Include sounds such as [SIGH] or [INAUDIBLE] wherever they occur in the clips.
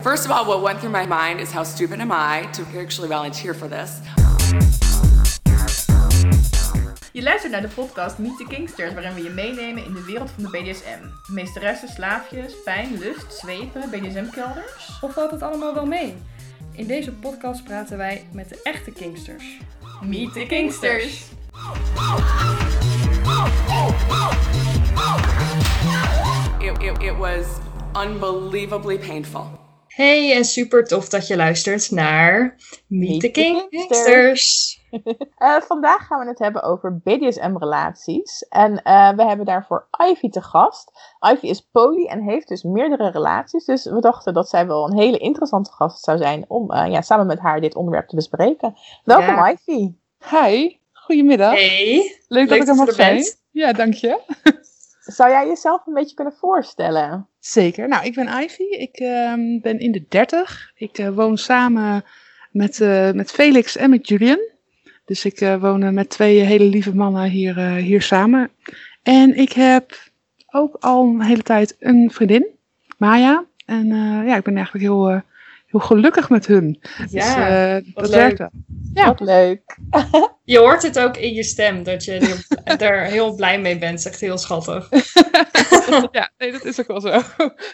First of all, what went through my mind is how stupid am I to actually volunteer for this? Je luistert naar de podcast Meet the Kingsters, waarin we je meenemen in de wereld van de BDSM. Meesteressen, slaafjes, pijn, lust, zwepen, BDSM-kelders. Of valt het allemaal wel mee? In deze podcast praten wij met de echte Kingsters. Meet the Kingsters! It, it, it was unbelievably painful. Hey en super tof dat je luistert naar Meet the Kingsters. Uh, [LAUGHS] vandaag gaan we het hebben over BDSM-relaties. En uh, we hebben daarvoor Ivy te gast. Ivy is poly en heeft dus meerdere relaties. Dus we dachten dat zij wel een hele interessante gast zou zijn om uh, ja, samen met haar dit onderwerp te bespreken. Welkom Ja. Ivy. Hi, goedemiddag. Hey, Leuk, dat ik er mag zijn. bent. Ja, dank je. Zou jij jezelf een beetje kunnen voorstellen? Zeker. Nou, ik ben Ivy. Ik ehm, ben in de 30. Ik eh, woon samen met, eh, met Felix en met Julian. Dus ik eh, woon met twee hele lieve mannen hier, hier samen. En ik heb ook al een hele tijd een vriendin, Maya. En ja, ik ben eigenlijk heel, heel gelukkig met hun. dus Ja, eh, wat dat leuk. werkt wel. Ja. Wat leuk. [LAUGHS] Je hoort het ook in je stem dat je er, [LAUGHS] er heel blij mee bent. Echt heel schattig. [LAUGHS] ja, nee, dat is ook wel zo.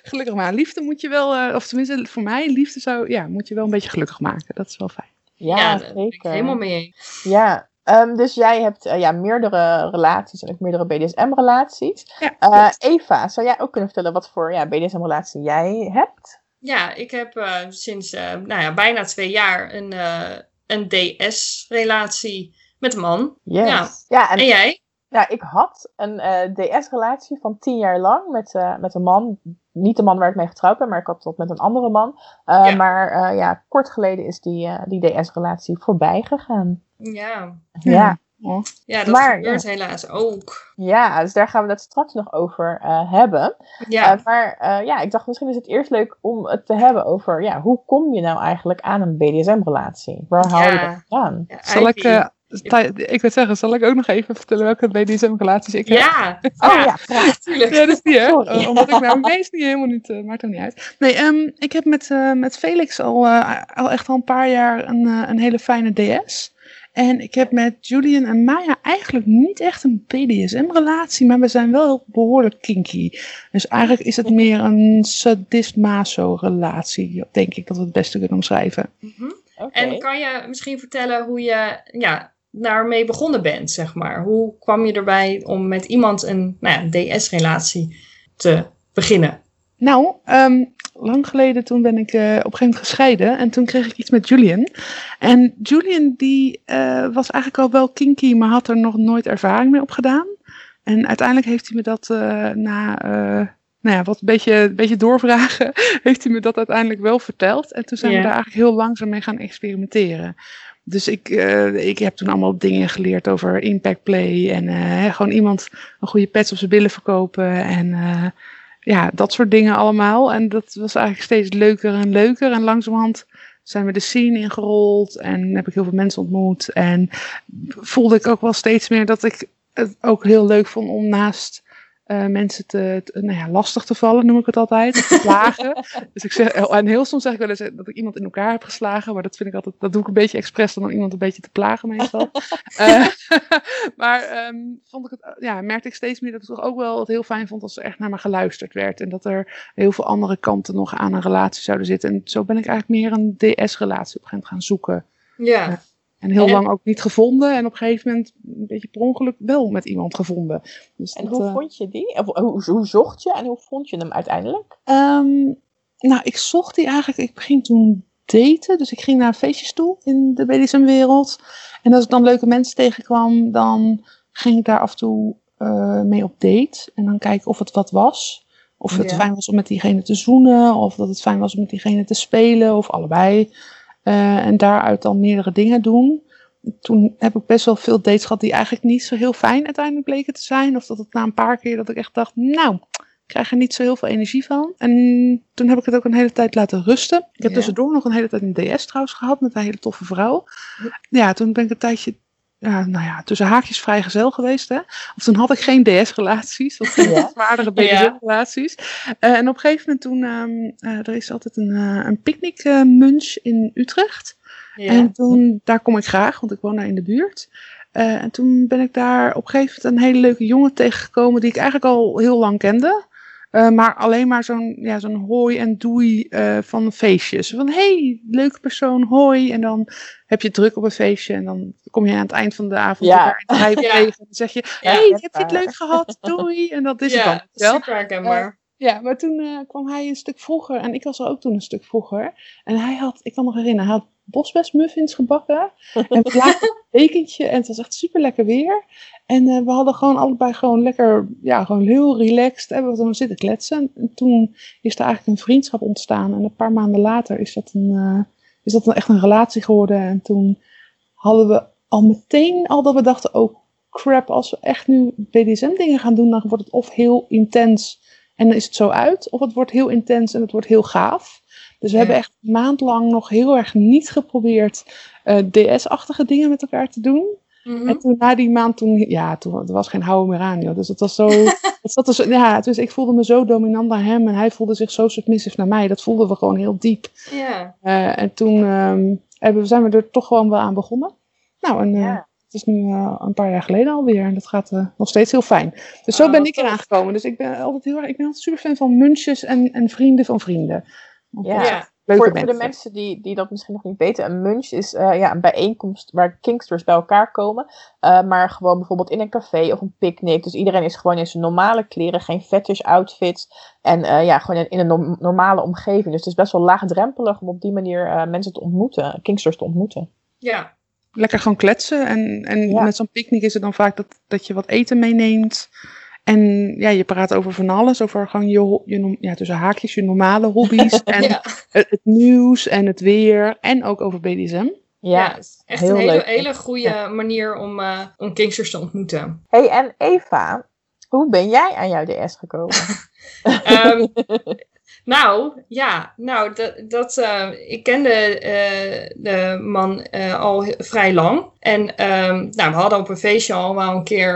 Gelukkig maar. Liefde moet je wel, eh, of tenminste voor mij, liefde zou, ja, moet je wel een beetje gelukkig maken. Dat is wel fijn. Ja, daar ben ik zeker. helemaal mee eens. Ja, ehm, dus jij hebt eh, ja, meerdere relaties en ook meerdere BDSM-relaties. Ja, Eh, Eva, zou jij ook kunnen vertellen wat voor ja, BDSM-relatie jij hebt? Ja, ik heb eh, sinds eh, nou ja, bijna twee jaar een, eh, een DS-relatie met een man. Yes. Ja. ja en En jij? Ja, ik had een DS-relatie van tien jaar lang met, met een man. Niet de man waar ik mee getrouwd ben, maar ik had dat met een andere man. Ja. Maar ja, kort geleden is die, die DS-relatie voorbij gegaan. Ja, Ja. Oh. ja dat Maar, gebeurt helaas ook. ja, dus daar gaan we het straks nog over eh, hebben. Ja, Eh, maar eh, ja, ik dacht misschien is het eerst leuk om het te hebben over ja, hoe kom je nou eigenlijk aan een BDSM-relatie? Waar haal je Ja. dat ja, Zal ik, eh, ik wil zeggen, zal ik ook nog even vertellen welke BDSM-relaties ik heb? ja, Oh ja, ja, [LAUGHS] graag. tuurlijk. Ja, dat is. Sorry. Oh, Omdat ik nou, is niet helemaal niet, eh, maakt ook niet uit. Nee, ehm, ik heb met, eh, met Felix al, eh, al echt al een paar jaar een, eh, een hele fijne DS. En ik heb met Julian en Maya eigenlijk niet echt een BDSM-relatie, maar we zijn wel behoorlijk kinky. Dus eigenlijk is het meer een sadist-maso-relatie, denk ik dat we het beste kunnen omschrijven. Mhm. Oké. En kan je misschien vertellen hoe je ja, daarmee begonnen bent, zeg maar? Hoe kwam je erbij om met iemand een nou ja, DS-relatie te beginnen? Nou, ehm, lang geleden toen ben ik eh, op een gegeven moment gescheiden en toen kreeg ik iets met Julian. En Julian die eh, was eigenlijk al wel kinky, maar had er nog nooit ervaring mee opgedaan. En uiteindelijk heeft hij me dat eh, na, nou ja, wat een beetje, een beetje doorvragen, [LAUGHS] heeft hij me dat uiteindelijk wel verteld. En toen zijn we daar eigenlijk heel langzaam mee gaan experimenteren. Dus ik, ik heb toen allemaal dingen geleerd over impact play en gewoon iemand een goede pets op zijn billen verkopen en ja, dat soort dingen allemaal. En dat was eigenlijk steeds leuker en leuker. En langzamerhand zijn we de scene ingerold en heb ik heel veel mensen ontmoet. En voelde ik ook wel steeds meer dat ik het ook heel leuk vond om naast eh, mensen te, te- nou ja, lastig te vallen, noem ik het altijd. Te plagen. [LAUGHS] dus ik zeg, en heel soms zeg ik wel eens dat ik iemand in elkaar heb geslagen. Maar dat vind ik altijd, dat doe ik een beetje expres dan om iemand een beetje te plagen meestal. [LAUGHS] Eh, [LAUGHS] maar ehm, vond ik het, ja, merkte ik steeds meer dat ik toch ook wel het heel fijn vond als er echt naar me geluisterd werd. En dat er heel veel andere kanten nog aan een relatie zouden zitten. En zo ben ik eigenlijk meer een DS-relatie op een gaan zoeken. Ja, En heel En- lang ook niet gevonden. En op een gegeven moment een beetje per ongeluk wel met iemand gevonden. Dus En dat, hoe eh, vond je die? Of, hoe, hoe zocht je en hoe vond je hem uiteindelijk? Ehm, nou, ik zocht die eigenlijk. Ik ging toen daten. Dus ik ging naar feestjes toe in de BDSM-wereld. En als ik dan leuke mensen tegenkwam, dan ging ik daar af en toe eh, mee op date. En dan kijken of het wat was. Of het Ja. fijn was om met diegene te zoenen. Of dat het fijn was om met diegene te spelen. Of allebei. Eh, en daaruit dan meerdere dingen doen. Toen heb ik best wel veel dates gehad die eigenlijk niet zo heel fijn uiteindelijk bleken te zijn. Of dat het na een paar keer dat ik echt dacht, nou, ik krijg er niet zo heel veel energie van. En toen heb ik het ook een hele tijd laten rusten. Ik heb Ja. tussendoor nog een hele tijd een DS trouwens gehad met een hele toffe vrouw. Ja, toen ben ik een tijdje ja, nou ja, tussen haakjes vrijgezel geweest. Hè? Of toen had ik geen DS-relaties, of geen Ja. zwaardere Ja. BDSM-relaties. Eh, en op een gegeven moment toen, ehm, eh, er is altijd een, eh een picknick-munch in Utrecht. Ja. En toen, daar kom ik graag, want ik woon daar in de buurt. Eh, en toen ben ik daar op een gegeven moment een hele leuke jongen tegengekomen die ik eigenlijk al heel lang kende. Eh, maar alleen maar zo'n ja, zo'n hoi en doei eh, van feestjes. Van hey, leuke persoon, hoi. En dan heb je druk op een feestje en dan kom je aan het eind van de avond Ja. elkaar in rij [LAUGHS] Ja. tegen. En dan zeg je, Ja, hey, heb je het leuk gehad? Doei. En dat is het ja, dan. wel. super herkenbaar. Ja, maar toen eh, kwam hij een stuk vroeger en ik was er ook toen een stuk vroeger. En hij had, ik kan me nog herinneren, hij had bosbesmuffins gebakken. En plaat een dekentje en het was echt super lekker weer. En eh, we hadden gewoon allebei gewoon lekker, ja, gewoon heel relaxed. Hebben we dan zitten kletsen. En toen is er eigenlijk een vriendschap ontstaan. En een paar maanden later is dat, een, eh, is dat een, echt een relatie geworden. En toen hadden we al meteen al dat we dachten, oh crap, als we echt nu BDSM dingen gaan doen, dan wordt het of heel intens en dan is het zo uit. Of het wordt heel intens en het wordt heel gaaf. Dus we Ja. hebben echt een maand lang nog heel erg niet geprobeerd eh, DS-achtige dingen met elkaar te doen. Mhm. En toen na die maand, toen, ja, toen er was geen houden meer aan. Joh. Dus het was zo, [LAUGHS] het zat er zo, ja, dus ik voelde me zo dominant naar hem en hij voelde zich zo submissive naar mij. Dat voelden we gewoon heel diep. Ja. Eh, en toen ehm, hebben, we- zijn we er toch gewoon wel aan begonnen. Nou, en eh, het is nu een paar jaar geleden alweer en dat gaat nog steeds heel fijn. Dus zo Oh, ben ik tof. eraan gekomen. Dus ik ben altijd heel erg, ik ben altijd super fan van munches en, en vrienden van vrienden. Ja. Leuke Voor, voor de mensen. die, die dat misschien nog niet weten, een munch is eh, ja, een bijeenkomst waar kinksters bij elkaar komen. eh, maar gewoon bijvoorbeeld in een café of een picknick. Dus iedereen is gewoon in zijn normale kleren, geen fetish outfits. En eh, ja, gewoon in, in een norm- normale omgeving. Dus het is best wel laagdrempelig om op die manier eh, mensen te ontmoeten, kinksters te ontmoeten. Ja. lekker gewoon kletsen. En, en Ja. met zo'n picknick is het dan vaak dat, dat je wat eten meeneemt. En ja, je praat over van alles. Over gewoon je, je ja, tussen haakjes, je normale hobby's. [LAUGHS] en ja. het, het nieuws en het weer. En ook over BDSM. Ja, is echt heel een hele, leuk. hele goede manier om, eh om Kingsters te ontmoeten. Hey, en Eva, hoe ben jij aan jouw DS gekomen? [LAUGHS] [LAUGHS] Ehm, nou, ja, nou, dat, dat, eh, ik kende eh, de man eh, al vrij lang. En ehm, nou, we hadden op een feestje al wel een keer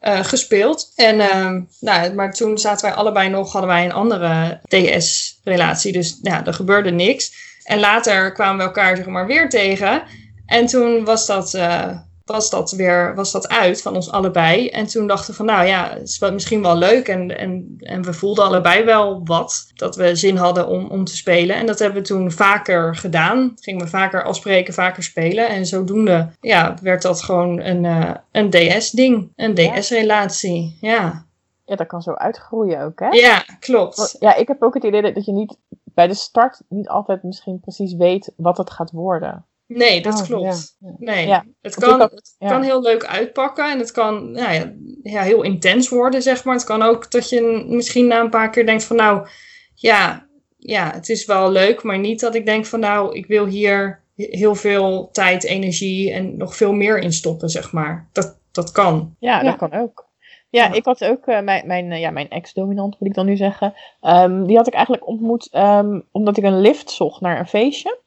eh, gespeeld. En, ehm, nou, maar toen zaten wij allebei nog, hadden wij een andere DS-relatie. Dus ja, er gebeurde niks. En later kwamen we elkaar zeg maar weer tegen. En toen was dat, eh, was dat weer was dat uit van ons allebei. En toen dachten we van nou ja, het is wel, misschien wel leuk. En, en, en we voelden allebei wel wat. Dat we zin hadden om, om te spelen. En dat hebben we toen vaker gedaan. Gingen we vaker afspreken, vaker spelen. En zodoende ja, werd dat gewoon een, eh, een DS-ding. Een. DS-relatie. Ja. Ja, dat kan zo uitgroeien ook, hè? ja, klopt. Ja, ik heb ook het idee dat dat je niet bij de start niet altijd misschien precies weet wat het gaat worden. Nee, dat Oh, klopt. ja, ja. Nee, Ja, het, kan, had- het ja. kan heel leuk uitpakken en het kan nou ja, ja, heel intens worden, zeg maar. Het kan ook dat je misschien na een paar keer denkt van nou, ja, ja, het is wel leuk, maar niet dat ik denk van nou, ik wil hier heel veel tijd, energie en nog veel meer in stoppen, zeg maar. Dat, dat kan. Ja, Ja. dat kan ook. Ja, Ja. ik had ook eh, mijn, mijn, eh, ja, mijn ex-dominant, moet ik dan nu zeggen. ehm, die had ik eigenlijk ontmoet ehm, omdat ik een lift zocht naar een feestje.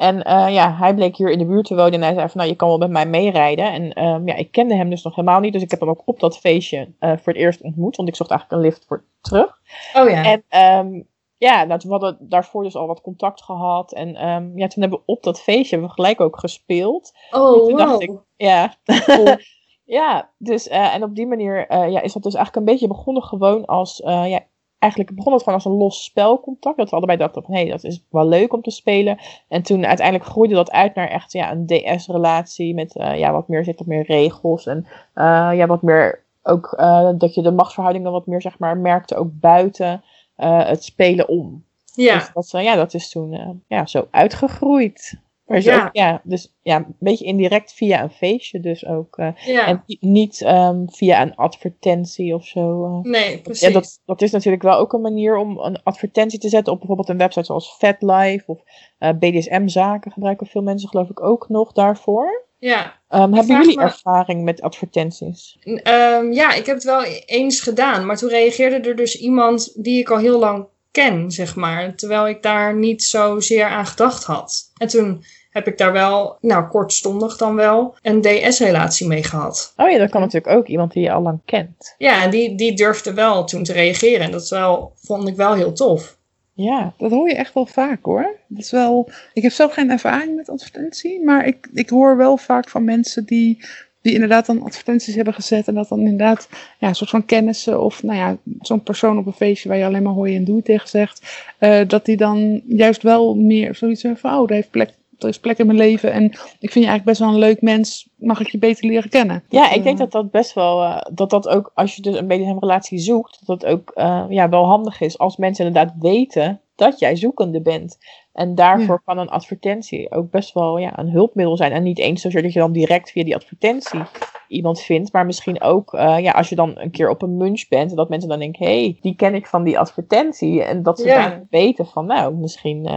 En eh, ja, hij bleek hier in de buurt te wonen en hij zei van, nou, je kan wel met mij meerijden. En ehm, ja, ik kende hem dus nog helemaal niet, dus ik heb hem ook op dat feestje eh, voor het eerst ontmoet, want ik zocht eigenlijk een lift voor terug. Oh ja. En ehm, ja, nou, toen hadden we daarvoor dus al wat contact gehad. En ehm, ja, toen hebben we op dat feestje hebben we gelijk ook gespeeld. oh, toen dacht wow. Ja. [LAUGHS] ja, dus eh, en op die manier ja, is dat dus eigenlijk een beetje begonnen gewoon als, ja, eigenlijk begon het gewoon als een los spelcontact. Dat we allebei dachten van, hé, hey, dat is wel leuk om te spelen. En toen uiteindelijk groeide dat uit naar echt ja, een DS-relatie met eh, ja, wat meer, zit wat meer regels. En eh, ja, wat meer ook eh, dat je de machtsverhoudingen wat meer, zeg maar, merkte ook buiten het spelen om. Ja, Dus dat, ja, dat is toen ja, zo uitgegroeid. Maar Ja. dus ja, een beetje indirect via een feestje dus ook. eh, ja. En ni- niet ehm, via een advertentie of zo. eh. nee, precies. Ja, dat, dat is natuurlijk wel ook een manier om een advertentie te zetten op bijvoorbeeld een website zoals FatLife of eh, BDSM-zaken gebruiken veel mensen geloof ik ook nog daarvoor. ja. Ehm, hebben jullie me- ervaring met advertenties? Ehm, ja, ik heb het wel eens gedaan, maar toen reageerde er dus iemand die ik al heel lang ken, zeg maar. Terwijl ik daar niet zozeer aan gedacht had. En toen heb ik daar wel, nou kortstondig dan wel, een DS-relatie mee gehad. Oh ja, dat kan natuurlijk ook iemand die je al lang kent. Ja, en die, die durfde wel toen te reageren. En dat is wel, vond ik wel heel tof. Ja, Dat hoor je echt wel vaak hoor. Dat is wel, ik heb zelf geen ervaring met advertentie, maar ik, ik hoor wel vaak van mensen die, die inderdaad dan advertenties hebben gezet en dat dan inderdaad ja, een soort van kennissen of nou ja, zo'n persoon op een feestje waar je alleen maar hoi en doei tegen zegt, eh, dat die dan juist wel meer zoiets hebben van, oh, er, heeft plek, er is plek in mijn leven en ik vind je eigenlijk best wel een leuk mens, mag ik je beter leren kennen? ja ik denk eh, dat dat best wel, eh, dat dat ook, als je dus een BDSM-relatie zoekt, dat dat ook eh, ja, wel handig is als mensen inderdaad weten dat jij zoekende bent. En daarvoor kan een advertentie ook best wel ja, een hulpmiddel zijn. En niet eens zozeer dat je dan direct via die advertentie iemand vindt, maar misschien ook ja, als je dan een keer op een munch bent, dat mensen dan denken, hé, hey, die ken ik van die advertentie. En dat ze Ja. dan weten van, nou, misschien,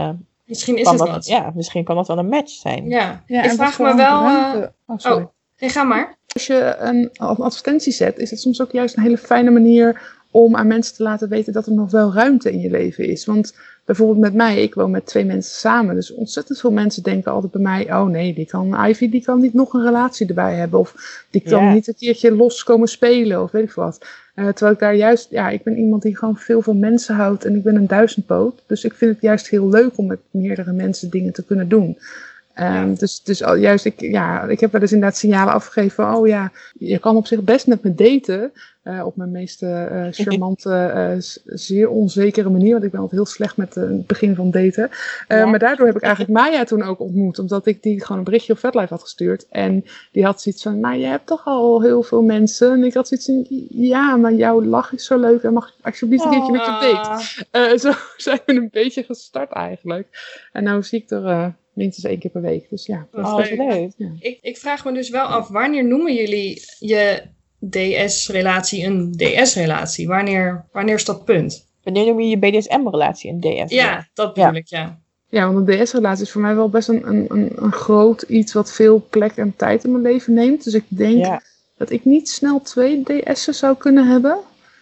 Misschien is kan het dat, wat. ja, misschien kan dat wel een match zijn. Ja. Ja, ik vraag me wel... eh, oh, sorry. oh, nee, ga maar. Als je een, een advertentie zet, is het soms ook juist een hele fijne manier om aan mensen te laten weten dat er nog wel ruimte in je leven is. Want bijvoorbeeld met mij, ik woon met twee mensen samen. Dus ontzettend veel mensen denken altijd bij mij, oh nee, die kan, Ivy die kan niet nog een relatie erbij hebben. Of die kan niet een keertje los komen spelen of weet ik wat. Eh, terwijl ik daar juist, ja, ik ben iemand die gewoon veel van mensen houdt en ik ben een duizendpoot. Dus ik vind het juist heel leuk om met meerdere mensen dingen te kunnen doen. Ehm, Dus, dus al- juist, ik, ja, ik heb wel eens inderdaad signalen afgegeven van, oh ja, je kan op zich best met me daten. eh, op mijn meest eh, [LAUGHS] charmante, eh, z- zeer onzekere manier. Want ik ben altijd heel slecht met het begin van daten. Ja. Maar daardoor heb ik eigenlijk Maya toen ook ontmoet. Omdat ik die gewoon een berichtje op VetLife had gestuurd. En die had zoiets van, maar je hebt toch al heel veel mensen. En ik had zoiets van, ja, maar jouw lach is zo leuk. En mag ik alsjeblieft een keertje met je date? Ah, Eh, [LAUGHS] zo zijn we een beetje gestart eigenlijk. En nou zie ik er minstens één keer per week. Dus ja. Wat Oh, wat leuk. leuk. ik, ik vraag me dus wel af, wanneer noemen jullie je DS-relatie een DS-relatie? Wanneer, wanneer is dat punt? Wanneer noem je je BDSM-relatie een DS? Ja, dat bedoel ik, ja. Ja, want een DS-relatie is voor mij wel best een, een, een, een groot iets wat veel plek en tijd in mijn leven neemt. Dus ik denk Ja. dat ik niet snel twee DS'en zou kunnen hebben.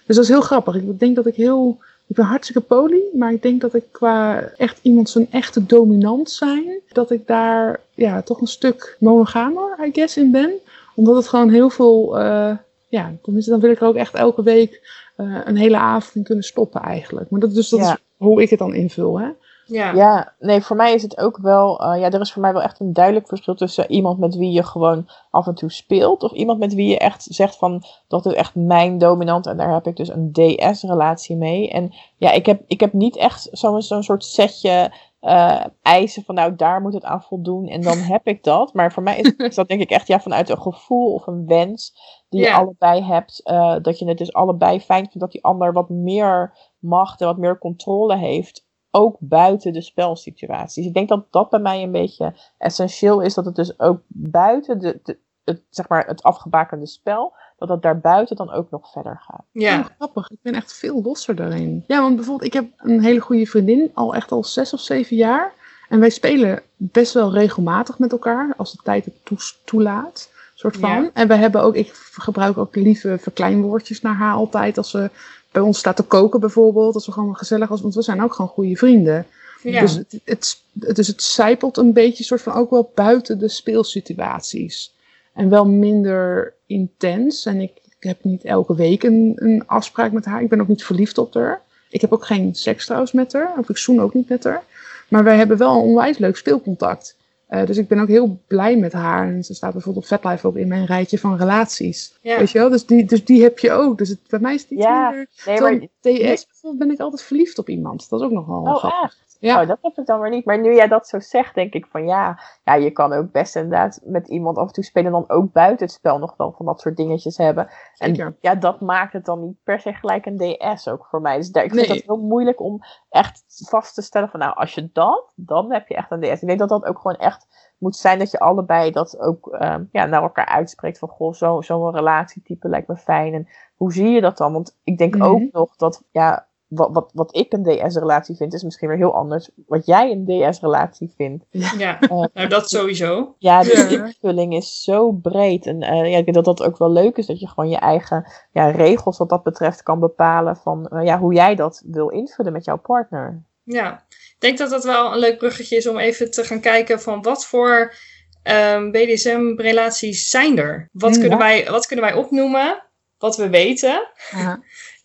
Dus dat is heel grappig. Ik denk dat ik heel... Ik ben hartstikke poly, maar ik denk dat ik qua echt iemand zo'n echte dominant zijn, dat ik daar ja, toch een stuk monogamer, I guess, in ben. Omdat het gewoon heel veel... eh, ja, tenminste, dan wil ik er ook echt elke week eh, een hele avond in kunnen stoppen eigenlijk. Maar dat, dus dat Ja. is hoe ik het dan invul, hè. Ja, Ja, nee, voor mij is het ook wel. eh, ja, er is voor mij wel echt een duidelijk verschil tussen iemand met wie je gewoon af en toe speelt. Of iemand met wie je echt zegt van dat is echt mijn dominant. En daar heb ik dus een DS-relatie mee. En ja, ik heb, ik heb niet echt zo'n zo'n soort setje eh, eisen van nou daar moet het aan voldoen. En dan heb ik dat. Maar voor mij is, [LAUGHS] is dat denk ik echt ja, vanuit een gevoel of een wens die je allebei hebt. eh, dat je het dus allebei fijn vindt dat die ander wat meer macht en wat meer controle heeft ook buiten de spelsituaties. Ik denk dat dat bij mij een beetje essentieel is. Dat het dus ook buiten de, de, het, zeg maar het afgebakende spel, dat het daarbuiten dan ook nog verder gaat. ja. Oh, grappig. Ik ben echt veel losser daarin. Ja, want bijvoorbeeld, ik heb een hele goede vriendin, al echt al zes of zeven jaar. En wij spelen best wel regelmatig met elkaar, als de tijd het toelaat. Soort van. Ja. En we hebben ook, ik gebruik ook lieve verkleinwoordjes naar haar altijd. Als ze bij ons staat te koken bijvoorbeeld. Als we gewoon gezellig als, want we zijn ook gewoon goede vrienden. ja. Dus het, het, het, dus het zijpelt een beetje soort van ook wel buiten de speelsituaties. En wel minder intens. En ik, ik heb niet elke week een, een afspraak met haar. Ik ben ook niet verliefd op haar. Ik heb ook geen seks trouwens met haar. Of ik zoen ook niet met haar. Maar wij hebben wel een onwijs leuk speelcontact. Eh, dus ik ben ook heel blij met haar. En ze staat bijvoorbeeld op VetLife ook in mijn rijtje van relaties. Ja. Weet je wel? Dus die, dus die heb je ook. Dus het, bij mij is het iets Ja, minder... Nee, maar, TS bijvoorbeeld ben ik altijd verliefd op iemand. Dat is ook nogal oh grappig. echt? Ja. Oh, dat heb ik dan weer niet. Maar nu jij dat zo zegt, denk ik van ja, ja, je kan ook best inderdaad met iemand af en toe spelen. En dan ook buiten het spel nog wel van dat soort dingetjes hebben. Zeker. En ja, dat maakt het dan niet per se gelijk een DS ook voor mij. Dus daar, ik vind Nee. het heel moeilijk om echt vast te stellen van nou, als je dat, dan heb je echt een DS. Ik denk dat dat ook gewoon echt moet zijn dat je allebei dat ook ehm, ja, naar elkaar uitspreekt van goh, zo- zo'n relatietype lijkt me fijn. En hoe zie je dat dan? Want ik denk Mhm. ook nog dat ja, wat, wat, wat ik een DS-relatie vind, is misschien weer heel anders wat jij een DS-relatie vindt. ja. Eh, Nou, dat sowieso. ja, de Ja. invulling is zo breed. En eh, ja, ik denk dat dat ook wel leuk is, dat je gewoon je eigen ja, regels wat dat betreft kan bepalen van eh, ja, hoe jij dat wil invullen met jouw partner. Ja, ik denk dat dat wel een leuk bruggetje is om even te gaan kijken van wat voor ehm, BDSM-relaties zijn er? Wat, Ja. kunnen wij, wat kunnen wij opnoemen? Wat we weten? Ja.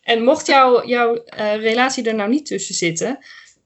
En mocht jouw jouw eh, relatie er nou niet tussen zitten,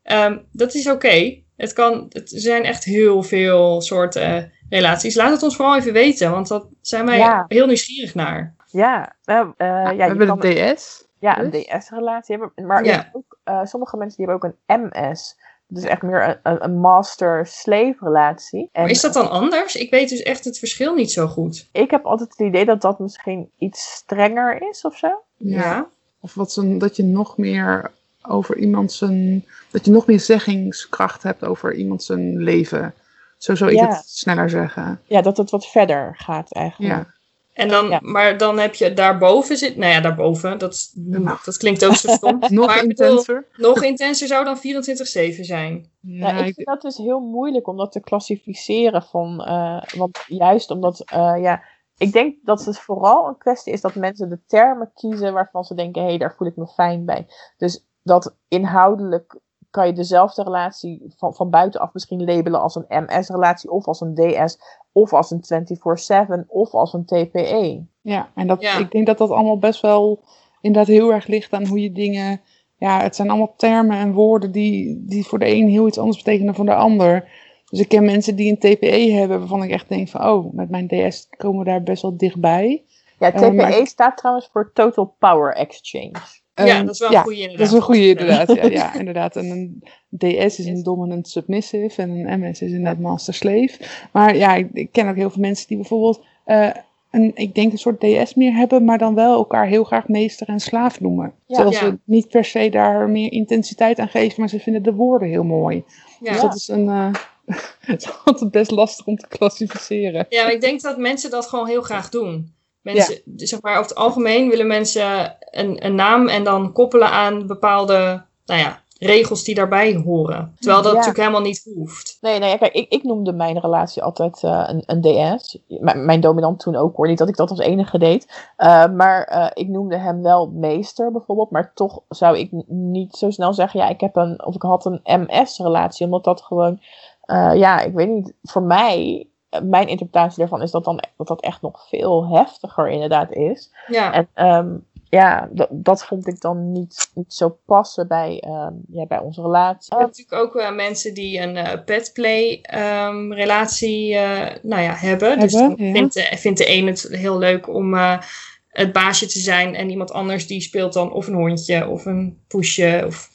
ehm, dat is oké. Het kan, het er zijn echt heel veel soorten eh, relaties. Laat het ons vooral even weten, want dat zijn wij Ja. heel nieuwsgierig naar. Ja, nou, eh, ja, we hebben kan de DS. ja, een dus. DS-relatie hebben. Maar Ja. ook, eh, sommige mensen die hebben ook een MS. Dat is echt meer een, een, een master-slave relatie. En Maar is dat dan anders? Ik weet dus echt het verschil niet zo goed. ik heb altijd het idee dat dat misschien iets strenger is of zo. Ja. Of wat zijn, dat je nog meer over iemand zijn. Dat je nog meer zeggingskracht hebt over iemand zijn leven. Zo zou ik Ja. het sneller zeggen. Ja, dat het wat verder gaat eigenlijk. Ja. En dan, Ja. Maar dan heb je daarboven zit. Nou ja, daarboven. Dat, Nou. dat klinkt ook zo stom. [LAUGHS] Nog maar ik bedoel, intenser. nog intenser zou dan 24-7 zijn. Ja, Ja, ik ik- vind dat dus heel moeilijk om dat te klassificeren. Van, eh, want juist omdat, eh, ja, ik denk dat het vooral een kwestie is dat mensen de termen kiezen waarvan ze denken, hé, hey, daar voel ik me fijn bij. Dus dat inhoudelijk kan je dezelfde relatie van, van buitenaf misschien labelen als een MS-relatie, of als een DS, of als een 24-7, of als een. TPE. Ja, en dat, Ja. ik denk dat dat allemaal best wel inderdaad heel erg ligt aan hoe je dingen. Ja, het zijn allemaal termen en woorden die, die voor de een heel iets anders betekenen dan voor de ander. Dus ik ken mensen die een TPE hebben waarvan ik echt denk van, oh, met mijn DS komen we daar best wel dichtbij. Ja, maar TPE ik- staat trouwens voor Total Power Exchange. ja, Ehm, dat is wel een ja, goede inderdaad. Dat is een goede inderdaad, ja, ja, [LAUGHS] inderdaad. En een DS is een dominant submissive en een MS is inderdaad master slave. Maar ja, ik, ik ken ook heel veel mensen die bijvoorbeeld eh, een, ik denk een soort DS meer hebben, maar dan wel elkaar heel graag meester en slaaf noemen. Ja. Terwijl Ja. ze niet per se daar meer intensiteit aan geven, maar ze vinden de woorden heel mooi. Ja. Dus dat is een, eh, [LAUGHS] het is altijd best lastig om te klassificeren. Ja, maar ik denk dat mensen dat gewoon heel graag doen. Mensen, zeg maar, over het algemeen willen mensen een, een naam en dan koppelen aan bepaalde, nou ja, regels die daarbij horen. Terwijl dat Ja. natuurlijk helemaal niet hoeft. Nee, nee, kijk, ik, ik noemde mijn relatie altijd eh, een, een DS. M- mijn dominant toen ook hoor, niet dat ik dat als enige deed. Uh, maar uh, ik noemde hem wel meester bijvoorbeeld. Maar toch zou ik niet zo snel zeggen, ja, ik heb een, of ik had een MS-relatie. Omdat dat gewoon, uh, ja, ik weet niet, voor mij, mijn interpretatie daarvan is dat dan dat dat echt nog veel heftiger inderdaad is. Ja. En um, ja, dat, vond ik dan niet, niet zo passen bij, um, ja, bij onze relatie. Je hebt natuurlijk ook uh, mensen die een uh, petplay um, relatie uh, nou ja, hebben. hebben dus dan ja. vindt, de, vindt de een het heel leuk om het baasje te zijn. En iemand anders die speelt dan of een hondje of een poesje. Of...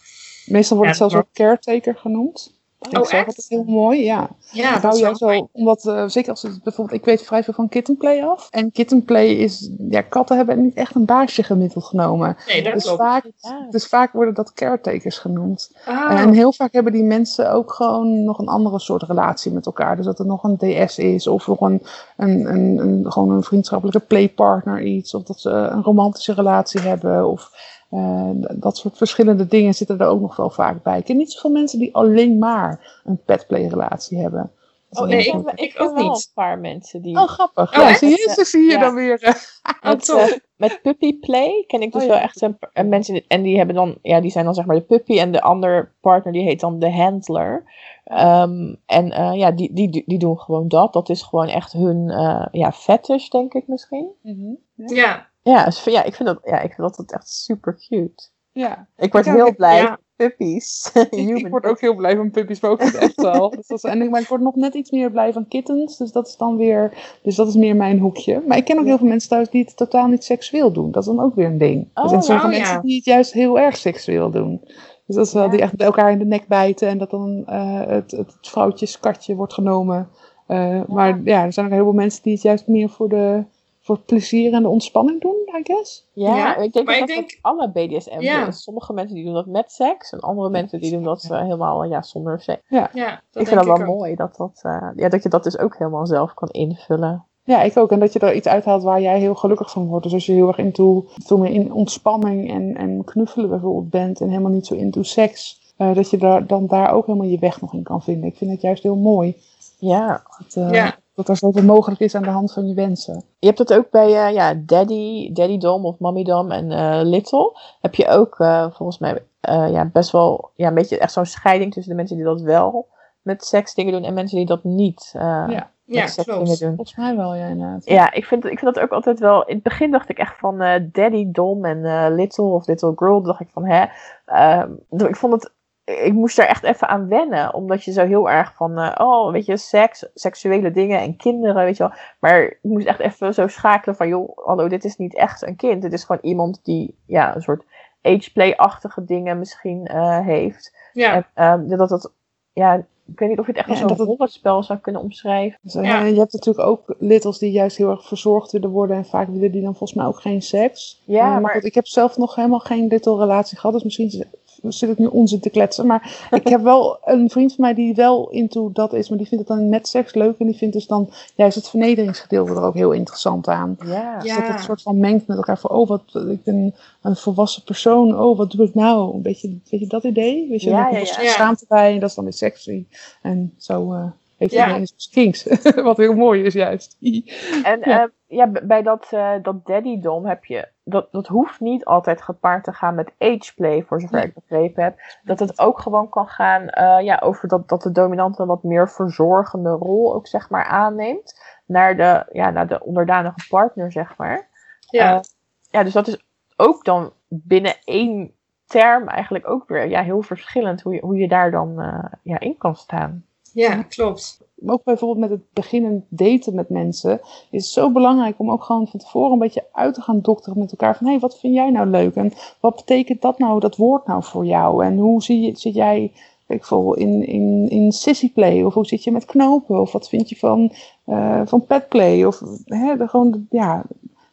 Meestal wordt Ja, het zelfs ook caretaker genoemd. Oh, ik zeg echt? heel mooi, ja. Dat hou juist wel, omdat, uh, zeker als het bijvoorbeeld, ik weet vrij veel van kittenplay af. En kittenplay is, ja, katten hebben niet echt een baasje gemiddeld genomen. Nee, dat dus, klopt. vaak, Ja. dus vaak worden dat caretakers genoemd. Oh. En heel vaak hebben die mensen ook gewoon nog een andere soort relatie met elkaar. Dus dat er nog een DS is, of nog een, een, een, een, gewoon een vriendschappelijke playpartner iets. Of dat ze een romantische relatie hebben, of... Uh, dat soort verschillende dingen zitten er ook nog wel vaak bij. Ik ken niet zoveel mensen die alleen maar een petplay-relatie hebben. Oh, ik nee, ik- ik ik ken ook wel niet. een paar mensen die... Oh, grappig. Oh, ja, echt? zie je, zo zie je Ja. dan weer. eh, [LAUGHS] met, eh, met puppy play ken ik dus Oh, ja. wel echt een, een mensen en die hebben dan ja die zijn dan zeg maar de puppy en de andere partner die heet dan de handler Ehm, en eh, ja die, die, die doen gewoon dat dat is gewoon echt hun eh, ja fetish denk ik misschien Ja, ja, dus, ja ik vind dat ja ik vind dat echt super cute ja. ik word Ja, heel blij ja. puppies [LAUGHS] Ik, word ook heel blij van puppies, maar ook echt [LAUGHS] wel. Dus dat is, en ik, maar ik word nog net iets meer blij van kittens. Dus dat is dan weer. Dus dat is meer mijn hoekje. Maar ik ken ook heel veel mensen thuis die het totaal niet seksueel doen. Dat is dan ook weer een ding. er zijn Oh, sommige ja. mensen die het juist heel erg seksueel doen. Dus dat is wel die echt bij elkaar in de nek bijten en dat dan eh, het, het vrouwtje skatje wordt genomen. Eh, Maar ja, er zijn ook heel veel mensen die het juist meer voor de voor plezier en de ontspanning doen, I guess. Ja, Ja, ik denk maar dat ik dat denk- alle BDSM Ja. doen. Sommige mensen die doen dat met seks en andere mensen die doen dat eh, helemaal ja, zonder seks. ja dat ik denk vind dat wel ook. mooi dat, dat, eh, ja, dat je dat dus ook helemaal zelf kan invullen. Ja, ik ook. En dat je er iets uithaalt waar jij heel gelukkig van wordt. Dus als je heel erg into, veel meer in ontspanning en, en knuffelen bijvoorbeeld bent en helemaal niet zo into seks, eh, dat je daar, dan daar ook helemaal je weg nog in kan vinden. Ik vind het juist heel mooi. Ja, Dat, eh, Ja. Dat er zoveel mogelijk is aan de hand van je wensen. je hebt dat ook bij eh, ja, Daddy, Daddy Dom of Mommy Dom en eh, Little. Heb je ook eh, volgens mij ja, best wel ja, een beetje echt zo'n scheiding tussen de mensen die dat wel met seks dingen doen en mensen die dat niet Ja, met Ja, seks dingen klopt. doen. Volgens mij wel, ja, inderdaad. Ja, ik vind, ik vind dat ook altijd wel. In het begin dacht ik echt van Daddy Dom en Little of Little Girl. dacht ik van hè. Ehm, ik vond het. Ik moest daar echt even aan wennen. Omdat je zo heel erg van. eh, oh, weet je, seks, seksuele dingen en kinderen, weet je wel. Maar ik moest echt even zo schakelen van. joh, hallo, dit is niet echt een kind. Dit is gewoon iemand die. Ja, een soort ageplay-achtige dingen misschien eh, heeft. Ja, En ehm, dat dat. Ja, ik weet niet of je het echt als en een dat het- rollenspel zou kunnen omschrijven. Dus, eh, Ja. Je hebt natuurlijk ook littles die juist heel erg verzorgd willen worden. En vaak willen die dan volgens mij ook geen seks. Ja, Eh, maar- goed, ik heb zelf nog helemaal geen little relatie gehad. Dus misschien zit ik nu onzin te kletsen. Maar [LAUGHS] ik heb wel een vriend van mij die wel into dat is. Maar die vindt het dan met seks leuk. En die vindt dus dan juist het vernederingsgedeelte er ook heel interessant aan. Ja. Dus Ja. dat het soort van mengt met elkaar van, oh, wat, ik ben een volwassen persoon, oh, wat doe ik nou? Een beetje, weet je dat idee? Weet je, Ja, ja, er ja. schaamte bij en dat is dan weer sexy. En zo eh, heeft Ja. iedereen zijn kinks, [LAUGHS] wat heel mooi is juist. [LAUGHS] En Ja. ja, ja bij dat, eh dat daddydom heb je, dat, dat hoeft niet altijd gepaard te gaan met ageplay, voor zover ik begrepen heb. Dat het ook gewoon kan gaan eh, ja, over dat, dat de dominante een wat meer verzorgende rol ook zeg maar aanneemt. Naar de, ja, naar de onderdanige partner, zeg maar. ja. Eh, ja, dus dat is ook dan binnen één term eigenlijk ook weer ja, heel verschillend hoe je, hoe je daar dan eh, ja, in kan staan. Ja, klopt. Ook bijvoorbeeld met het beginnen daten met mensen is het zo belangrijk om ook gewoon van tevoren een beetje uit te gaan dokteren met elkaar. Van hé, hey, wat vind jij nou leuk? En wat betekent dat nou, dat woord nou voor jou? En hoe zie je, zit jij ik veel, in, in, in sissyplay? Of hoe zit je met knopen? Of wat vind je van, eh van petplay? Of hè, de, gewoon, ja,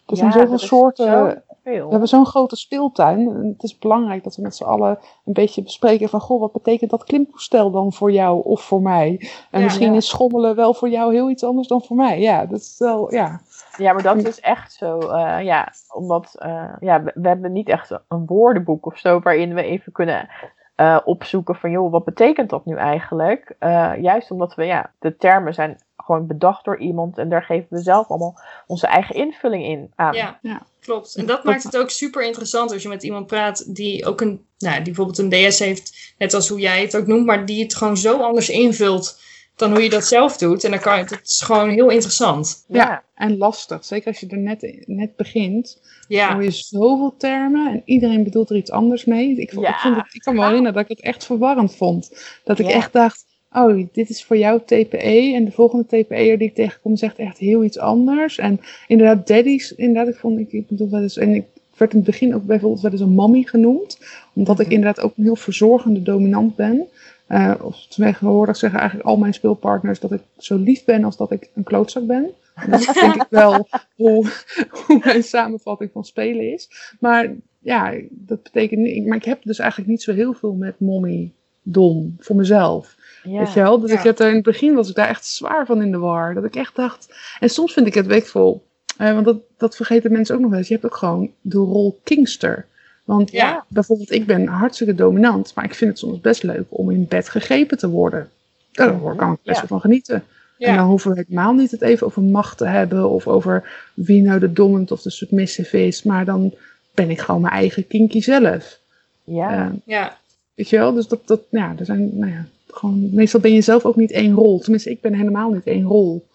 er zijn Ja, zoveel soorten. zo veel. We hebben zo'n grote speeltuin. En het is belangrijk dat we met z'n allen een beetje bespreken van... Goh, wat betekent dat klimtoestel dan voor jou of voor mij? En Ja. misschien Ja. is schommelen wel voor jou heel iets anders dan voor mij. Ja, dat is wel, ja. Ja, maar dat is echt zo. eh, ja, omdat eh, ja, we, we hebben niet echt een woordenboek of zo waarin we even kunnen eh, opzoeken van joh, wat betekent dat nu eigenlijk? Juist omdat we, ja, de termen zijn gewoon bedacht door iemand en daar geven we zelf allemaal onze eigen invulling in aan. Ja, Ja. klopt. En dat maakt het ook super interessant als je met iemand praat die ook een, nou, die bijvoorbeeld een DS heeft, net als hoe jij het ook noemt, maar die het gewoon zo anders invult dan hoe je dat zelf doet. En dan kan je, het is gewoon heel interessant. Ja. En lastig. Zeker als je er net, net begint. Dan Ja, hoor je zoveel termen en iedereen bedoelt er iets anders mee. Ik, Ja. ik, vond het, ik kan me wel herinneren dat ik het echt verwarrend vond. Dat ik Ja. echt dacht, oh, dit is voor jou TPE. En de volgende TPE'er die ik tegenkom zegt echt heel iets anders. En inderdaad, daddies, inderdaad, ik vond, ik, ik bedoel wel eens, en ik werd in het begin ook bijvoorbeeld wel eens een mommy genoemd. Omdat ik Mhm. inderdaad ook een heel verzorgende dominant ben. Eh of tegenwoordig zeggen eigenlijk al mijn speelpartners dat ik zo lief ben als dat ik een klootzak ben. En dat [LAUGHS] is denk ik wel hoe, hoe mijn samenvatting van spelen is. Maar ja, dat betekent niet. Maar ik heb dus eigenlijk niet zo heel veel met mommy dom voor mezelf. Ja. Weet je wel? Dus Ja. ik heb daar in het begin was ik daar echt zwaar van in de war. Dat ik echt dacht. En soms vind ik het weekvol. Eh, want dat, dat vergeten mensen ook nog wel eens. Je hebt ook gewoon de rol kingster. Want Ja. bijvoorbeeld, ik ben hartstikke dominant. Maar ik vind het soms best leuk om in bed gegrepen te worden. Daar kan ik best wel van genieten. En dan hoeven we helemaal niet het even over macht te hebben. Of over wie nou de dominant of de submissive is. Maar dan ben ik gewoon mijn eigen kinky zelf. ja. Eh, ja, weet je wel? Dus dat, dat ja, er zijn, nou ja, gewoon, meestal ben je zelf ook niet één rol. Tenminste, ik ben helemaal niet één rol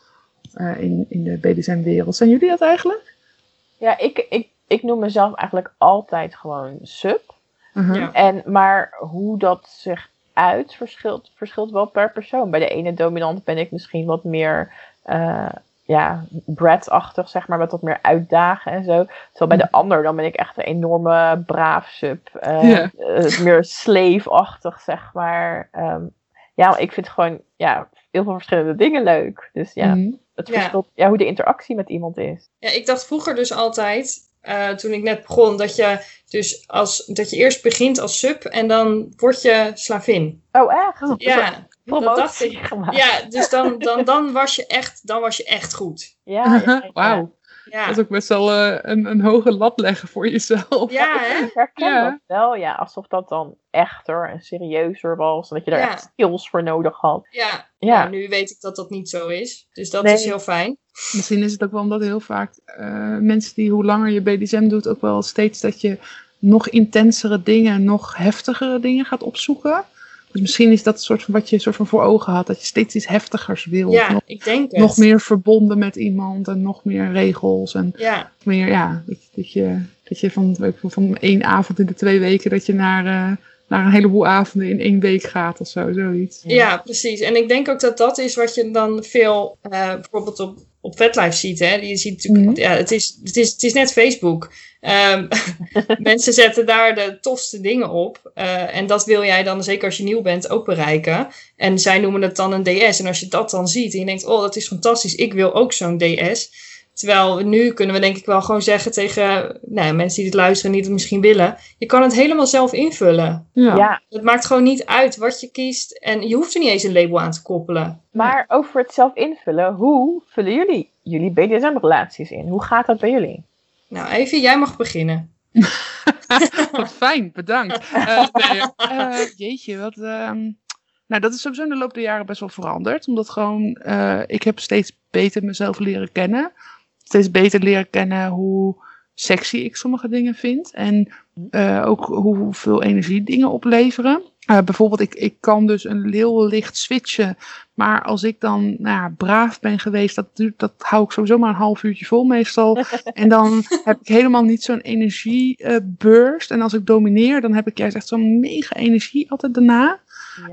eh, in, in de BDSM-wereld. Zijn jullie dat eigenlijk? ja ik, ik, ik noem mezelf eigenlijk altijd gewoon sub. Uh-huh. Ja. En, maar hoe dat zich uit verschilt, verschilt wel per persoon. Bij de ene dominant ben ik misschien wat meer uh, ja, Brad-achtig, zeg maar, met wat meer uitdagen en zo. Terwijl bij de ander dan ben ik echt een enorme braaf sub. Uh, Ja. uh, meer slave-achtig, zeg maar. Um, ja, ik vind gewoon ja, heel veel verschillende dingen leuk. Dus ja, Mhm. het verschilt ja, hoe de interactie met iemand is. ja, ik dacht vroeger dus altijd, eh, toen ik net begon, dat je dus als, dat je eerst begint als sub en dan word je slavin. Oh, echt? Ja, Promotie ik. gemaakt. Ja, dus dan, dan, dan, was je echt, dan was je echt goed. Ja, ja, [LAUGHS] ja, ja. Wauw. Ja, Dat is ook best wel een, een hoge lat leggen voor jezelf. ja hè? Ik herken Ja. dat wel, ja. Alsof dat dan echter en serieuzer was. En dat je daar Ja. echt skills voor nodig had. Ja. Ja. Nu weet ik dat dat niet zo is. Dus dat Nee. is heel fijn. Misschien is het ook wel omdat heel vaak eh, mensen die hoe langer je BDSM doet, ook wel steeds dat je nog intensere dingen, nog heftigere dingen gaat opzoeken. Dus misschien is dat een soort van wat je soort van voor ogen had, dat je steeds iets heftigers wil. Ja, nog, ik denk het. nog meer verbonden met iemand en nog meer regels en Ja, meer, ja, dat, dat je, dat je van, weet ik veel, van één avond in de twee weken, dat je naar, eh, naar een heleboel avonden in één week gaat of zo, zoiets. ja, precies. En ik denk ook dat dat is wat je dan veel eh, bijvoorbeeld op, op VetLife ziet. Hè? Je ziet natuurlijk, Mhm. ja, het, is, het, is, het is net Facebook. Ehm, [LAUGHS] mensen zetten daar de tofste dingen op. eh, en dat wil jij dan, zeker als je nieuw bent, ook bereiken. En zij noemen het dan een DS. En als je dat dan ziet en je denkt, oh, dat is fantastisch, ik wil ook zo'n DS. Terwijl nu kunnen we denk ik wel gewoon zeggen tegen nou, mensen die dit luisteren en die het misschien willen. Je kan het helemaal zelf invullen. Ja. Ja, Het maakt gewoon niet uit wat je kiest. En je hoeft er niet eens een label aan te koppelen. maar over het zelf invullen, hoe vullen jullie jullie BDSM-relaties in? Hoe gaat dat bij jullie? Nou, Evie, jij mag beginnen. Wat [LAUGHS] fijn, bedankt. Eh, [LAUGHS] nee, eh, jeetje, wat. ehm, nou, dat is sowieso in de loop der jaren best wel veranderd. Omdat gewoon, eh, ik heb steeds beter mezelf leren kennen. Steeds beter leren kennen hoe sexy ik sommige dingen vind. En eh, ook hoeveel energie dingen opleveren. Eh, bijvoorbeeld, ik, ik kan dus een heel licht switchen. Maar als ik dan nou ja, braaf ben geweest, dat, duurt, dat hou ik sowieso maar een half uurtje vol meestal. [LAUGHS] en dan heb ik helemaal niet zo'n energieburst. en als ik domineer, dan heb ik juist echt zo'n mega energie altijd daarna.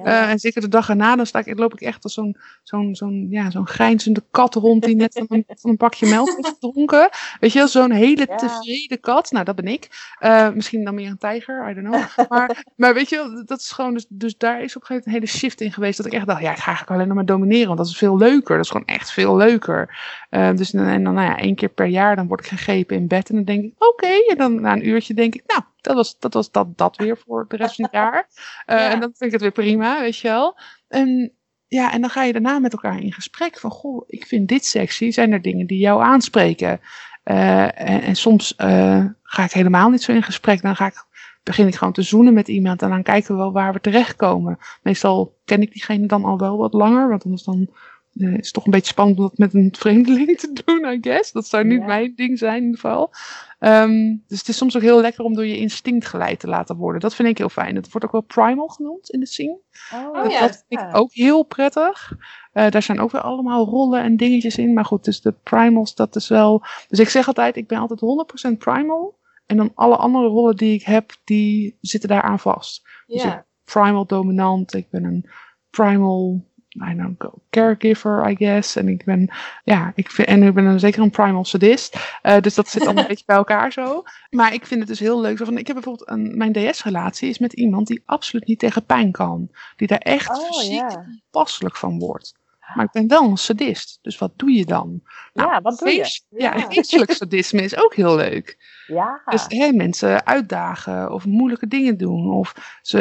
Eh, en zeker de dag erna, dan sta ik, loop ik echt als zo'n zo'n zo'n ja, zo'n grijnzende kat rond die net van een, van een bakje melk heeft gedronken. Weet je wel, zo'n hele Ja. tevreden kat. Nou, dat ben ik. Eh, misschien dan meer een tijger, I don't know. Maar, [LAUGHS] maar weet je wel, dat is gewoon, dus, dus daar is op een gegeven moment een hele shift in geweest. Dat ik echt dacht, ja, ik ga eigenlijk alleen nog maar domineren, want dat is veel leuker. Dat is gewoon echt veel leuker. Eh, dus en dan, nou ja, één keer per jaar, dan word ik gegrepen in bed. En dan denk ik, oké. En dan na een uurtje denk ik, nou, dat was dat, was dat, dat weer voor de rest van het jaar. [LAUGHS] Eh, Ja. En dan vind ik het weer prima, weet je wel. En ja, en dan ga je daarna met elkaar in gesprek van, goh, ik vind dit sexy. Zijn er dingen die jou aanspreken? Eh, en, en soms eh, ga ik helemaal niet zo in gesprek. Dan ga ik, begin ik gewoon te zoenen met iemand en dan kijken we wel waar we terechtkomen. Meestal ken ik diegene dan al wel wat langer, want anders dan eh, is toch een beetje spannend om dat met een vreemdeling te [LAUGHS] doen, I guess. Dat zou niet Ja. mijn ding zijn in ieder geval. Ehm, dus het is soms ook heel lekker om door je instinct geleid te laten worden. Dat vind ik heel fijn. Dat wordt ook wel primal genoemd in de scene. Oh, Dat- ja. Dat vind ik ook heel prettig. Eh, daar zijn ook weer allemaal rollen en dingetjes in. Maar goed, dus de primals, dat is wel... Dus ik zeg altijd, ik ben altijd 100% primal. En dan alle andere rollen die ik heb, die zitten daaraan vast. Dus ik Ja. primal dominant. Ik ben een primal I don't know, caregiver, I guess. En ik ben, ja, ik vind, en ik ben een, zeker een primal sadist. Eh, dus dat zit allemaal een [LAUGHS] beetje bij elkaar zo. Maar ik vind het dus heel leuk. Zo van, ik heb bijvoorbeeld een, mijn DS-relatie is met iemand die absoluut niet tegen pijn kan. Die daar echt Oh, fysiek passelijk van wordt. Maar ik ben wel een sadist. Dus wat doe je dan? Nou, Ja, wat doe je? Ja, Ja. geestelijk sadisme is ook heel leuk. Ja. Dus hè, mensen uitdagen of moeilijke dingen doen. Of ze,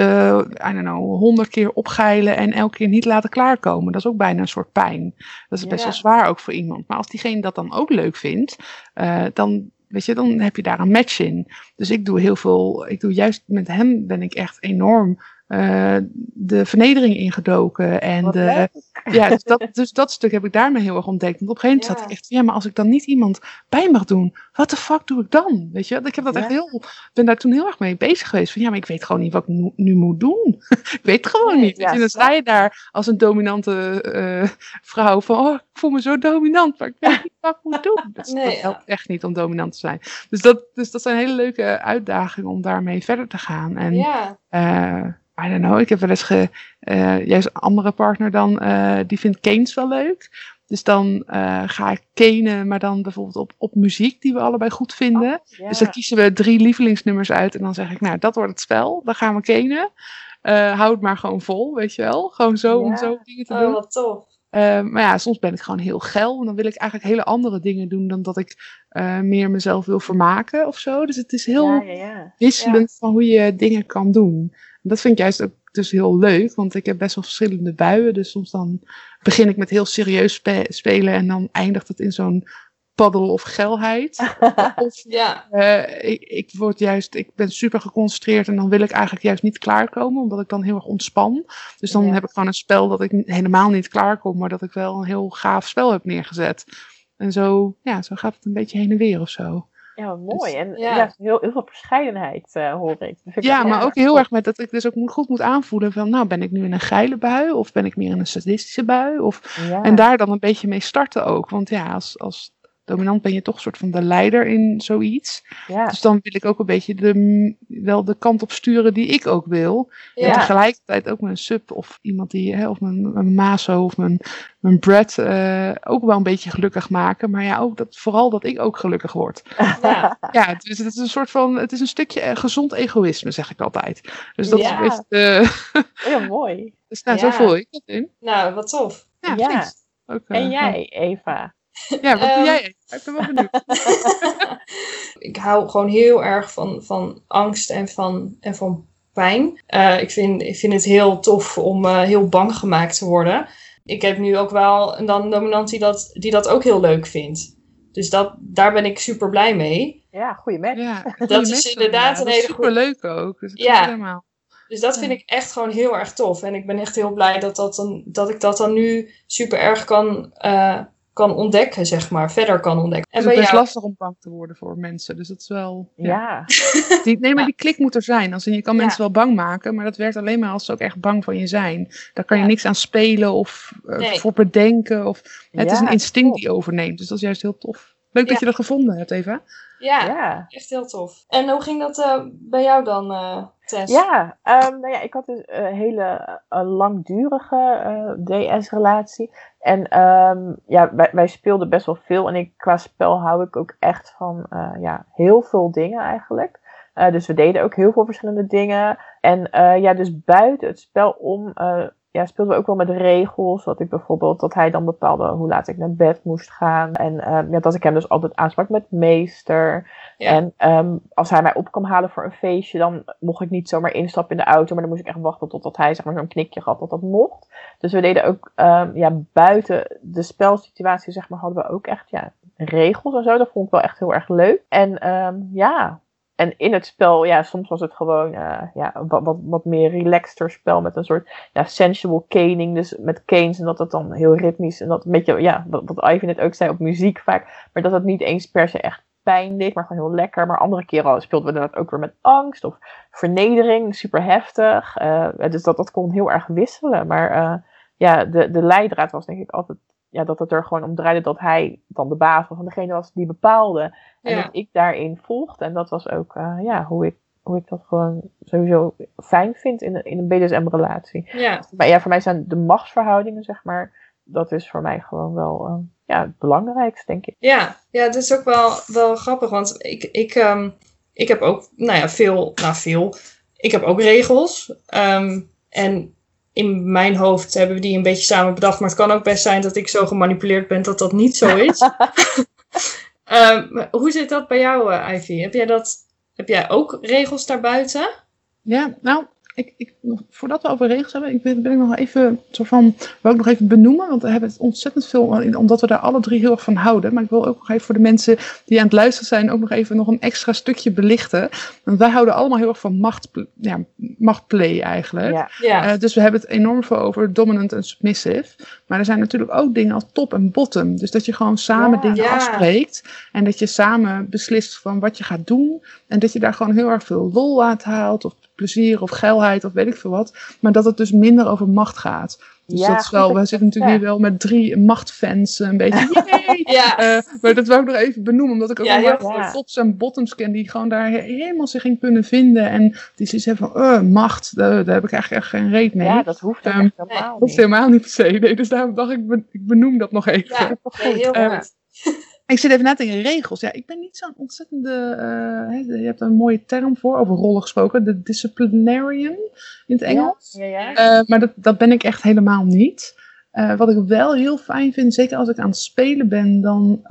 I don't know, honderd keer opgeilen en elke keer niet laten klaarkomen. Dat is ook bijna een soort pijn. Dat is best Ja. wel zwaar ook voor iemand. Maar als diegene dat dan ook leuk vindt, eh, dan, weet je, dan heb je daar een match in. Dus ik doe heel veel, ik doe juist met hem ben ik echt enorm eh, de vernedering ingedoken. En de, ja, dus dat, dus dat stuk heb ik daarmee heel erg ontdekt. Want op een gegeven moment Ja. zat ik echt, ja, maar als ik dan niet iemand bij mag doen, wat de fuck doe ik dan? Weet je, ik heb dat Ja. echt heel, ben daar toen heel erg mee bezig geweest. Van ja, maar ik weet gewoon niet wat ik nu, nu moet doen. [LAUGHS] ik weet het gewoon Nee, niet. Ja, je, dan sta je daar als een dominante eh, vrouw van, oh, ik voel me zo dominant, maar ik weet niet wat ik moet doen. [LAUGHS] Dat, Nee, dat helpt echt niet om dominant te zijn. Dus dat, dus dat zijn hele leuke uitdagingen om daarmee verder te gaan. En Ja. eh, I don't know, ik heb wel eens ge, eh, juist een andere partner dan, eh, die vindt canes wel leuk. Dus dan eh, ga ik canen, maar dan bijvoorbeeld op, op muziek die we allebei goed vinden. Ja. Dus dan kiezen we drie lievelingsnummers uit en dan zeg ik, nou, dat wordt het spel. Dan gaan we canen. Eh hou het maar gewoon vol, weet je wel. Gewoon zo om zo dingen te Oh, doen. wat tof. Eh, maar ja, soms ben ik gewoon heel geil. En dan wil ik eigenlijk hele andere dingen doen dan dat ik meer mezelf wil vermaken of zo. Dus het is heel Ja, ja, ja. wisselend van hoe je dingen kan doen. Dat vind ik juist ook dus heel leuk, want ik heb best wel verschillende buien. Dus soms dan begin ik met heel serieus spe- spelen en dan eindigt het in zo'n paddel of geilheid. [LAUGHS] of Ja. eh, ik, ik word juist, ik ben super geconcentreerd en dan wil ik eigenlijk juist niet klaarkomen, omdat ik dan heel erg ontspan. Dus dan Ja. heb ik gewoon een spel dat ik helemaal niet klaarkom, maar dat ik wel een heel gaaf spel heb neergezet. En zo, ja, zo gaat het een beetje heen en weer of zo. Ja, wat mooi. En ja. ja, heel, heel veel verscheidenheid eh, hoor ik. Ik Ja, maar ook heel erg met dat ik dus ook goed moet aanvoelen van, nou ben ik nu in een geile bui of ben ik meer in een sadistische bui? Of, Ja. En daar dan een beetje mee starten ook. Want ja, als, als dominant ben je toch een soort van de leider in zoiets. ja. Dus dan wil ik ook een beetje de, wel de kant op sturen die ik ook wil. En Ja. tegelijkertijd ook mijn sub of iemand die, hè, of mijn, mijn maso of mijn, mijn Brad eh, ook wel een beetje gelukkig maken. Maar ja, ook dat, vooral dat ik ook gelukkig word. Ja. Ja, dus het is een soort van, het is een stukje eh, gezond egoïsme, zeg ik altijd. Dus dat is een beetje, Heel mooi. [LAUGHS] dus nou, Ja. zo voel ik dat in. Nou, wat tof. Ja. Ook, eh, En jij, Eva? Ja, wat Ehm, doe jij? Ik ben wel benieuwd. [LAUGHS] ik hou gewoon heel erg van, van angst en van, en van pijn. Eh, ik, vind, ik vind het heel tof om eh, heel bang gemaakt te worden. Ik heb nu ook wel een dan dominant die dat, die dat ook heel leuk vindt. Dus dat, daar ben ik super blij mee. Ja, goeie match. Ja, [LAUGHS] Dat is inderdaad een hele goede- Superleuk ook. Dus Ja. helemaal. Dus dat vind ik echt gewoon heel erg tof. En ik ben echt heel blij dat, dat, dan, dat ik dat dan nu super erg kan, eh, kan ontdekken, zeg maar. Verder kan ontdekken. Het En is best jou? lastig om bang te worden voor mensen. Dus dat is wel. Ja. Ja. [LAUGHS] Die, nee, maar die klik moet er zijn. Als je kan Ja. mensen wel bang maken, maar dat werkt alleen maar als ze ook echt bang van je zijn. Daar kan je Ja. niks aan spelen of eh, Nee. voor bedenken. Of, het is een instinct tof. die overneemt. Dus dat is juist heel tof. Leuk dat je dat gevonden hebt, Eva. Ja, Ja. echt heel tof. En hoe ging dat eh, bij jou dan, eh Ja, ehm, nou ja, ik had dus een hele eh, langdurige eh, DS-relatie. En ehm, ja, wij, speelden best wel veel. En ik, qua spel hou ik ook echt van eh, ja, heel veel dingen eigenlijk. Dus we deden ook heel veel verschillende dingen. En ja, dus buiten het spel om ja, speelden we ook wel met regels. Dat ik bijvoorbeeld, dat hij dan bepaalde hoe laat ik naar bed moest gaan. En ehm, ja, dat ik hem dus altijd aansprak met meester. Ja. En ehm, als hij mij op kwam halen voor een feestje, dan mocht ik niet zomaar instappen in de auto. Maar dan moest ik echt wachten totdat hij zeg maar, zo'n knikje gaf dat dat mocht. Dus we deden ook ehm, ja, buiten de spelsituatie, zeg maar, hadden we ook echt ja, regels en zo. Dat vond ik wel echt heel erg leuk. En ja, en in het spel, ja, soms was het gewoon eh, ja, wat, wat, wat meer relaxter spel met een soort ja, sensual caning. Dus met canes en dat het dan heel ritmisch en dat een beetje, ja, wat, wat Ivy net ook zei op muziek vaak. Maar dat het niet eens per se echt pijn deed, maar gewoon heel lekker. Maar andere keren speelden we dat ook weer met angst of vernedering, super heftig. Eh, dus dat, dat kon heel erg wisselen. Maar eh, ja, de, de leidraad was denk ik altijd ja, dat het er gewoon om draaide dat hij dan de baas was en degene was die bepaalde. En Ja. dat ik daarin volgde. En dat was ook eh, ja, hoe, ik, hoe ik dat gewoon sowieso fijn vind in, een- in een BDSM-relatie. Ja, Maar ja, voor mij zijn de machtsverhoudingen, zeg maar, dat is voor mij gewoon wel eh, ja, het belangrijkste, denk ik. ja, ja dat is ook wel, wel grappig, want ik, ik, ehm, ik heb ook, nou ja, veel, nou veel, ik heb ook regels. Ehm, en in mijn hoofd hebben we die een beetje samen bedacht, maar het kan ook best zijn dat ik zo gemanipuleerd ben dat dat niet zo is. [LAUGHS] Ehm, hoe zit dat bij jou, eh, Ivy? Heb jij, dat, heb jij ook regels daarbuiten? Ja, nou, ik, ik, nog- voordat we over regels hebben, ik ben, ben ik nog even, soort van, wil ik nog even benoemen, want we hebben het ontzettend veel, in, omdat we daar alle drie heel erg van houden. Maar ik wil ook nog even voor de mensen die aan het luisteren zijn, ook nog even nog een extra stukje belichten. Want wij houden allemaal heel erg van macht, ja, machtplay eigenlijk. Ja, Ja, Eh, dus we hebben het enorm veel over dominant en submissive. Maar er zijn natuurlijk ook dingen als top en bottom. Dus dat je gewoon samen Ja. dingen Ja. afspreekt. En dat je samen beslist van wat je gaat doen. En dat je daar gewoon heel erg veel lol uit haalt. Of plezier of geilheid of weet ik veel wat. Maar dat het dus minder over macht gaat. Dus Ja, dat is wel, dat we zitten dat natuurlijk hier wel met drie machtfans. Een beetje, [LAUGHS] ja, Eh, maar dat wil ik nog even benoemen, omdat ik ook Ja, wel heel maar goed. tops en bottoms ken die gewoon daar he- helemaal zich in kunnen vinden. En die zoiets hebben van, eh, macht, daar, daar heb ik eigenlijk echt geen reet mee. ja dat hoeft Ehm, echt helemaal niet. helemaal niet per se. Nee, dus daarom dacht ik, ik, ben- ik benoem dat nog even. ja, [LAUGHS] nee, heel Eh, goed. Ik zit even na te denken, regels. Ja, ik ben niet zo'n ontzettende, eh, je hebt een mooie term voor, over rollen gesproken, de disciplinarian in het Engels. Ja, ja, ja. Eh, maar dat, dat ben ik echt helemaal niet. Eh, wat ik wel heel fijn vind, zeker als ik aan het spelen ben, dan.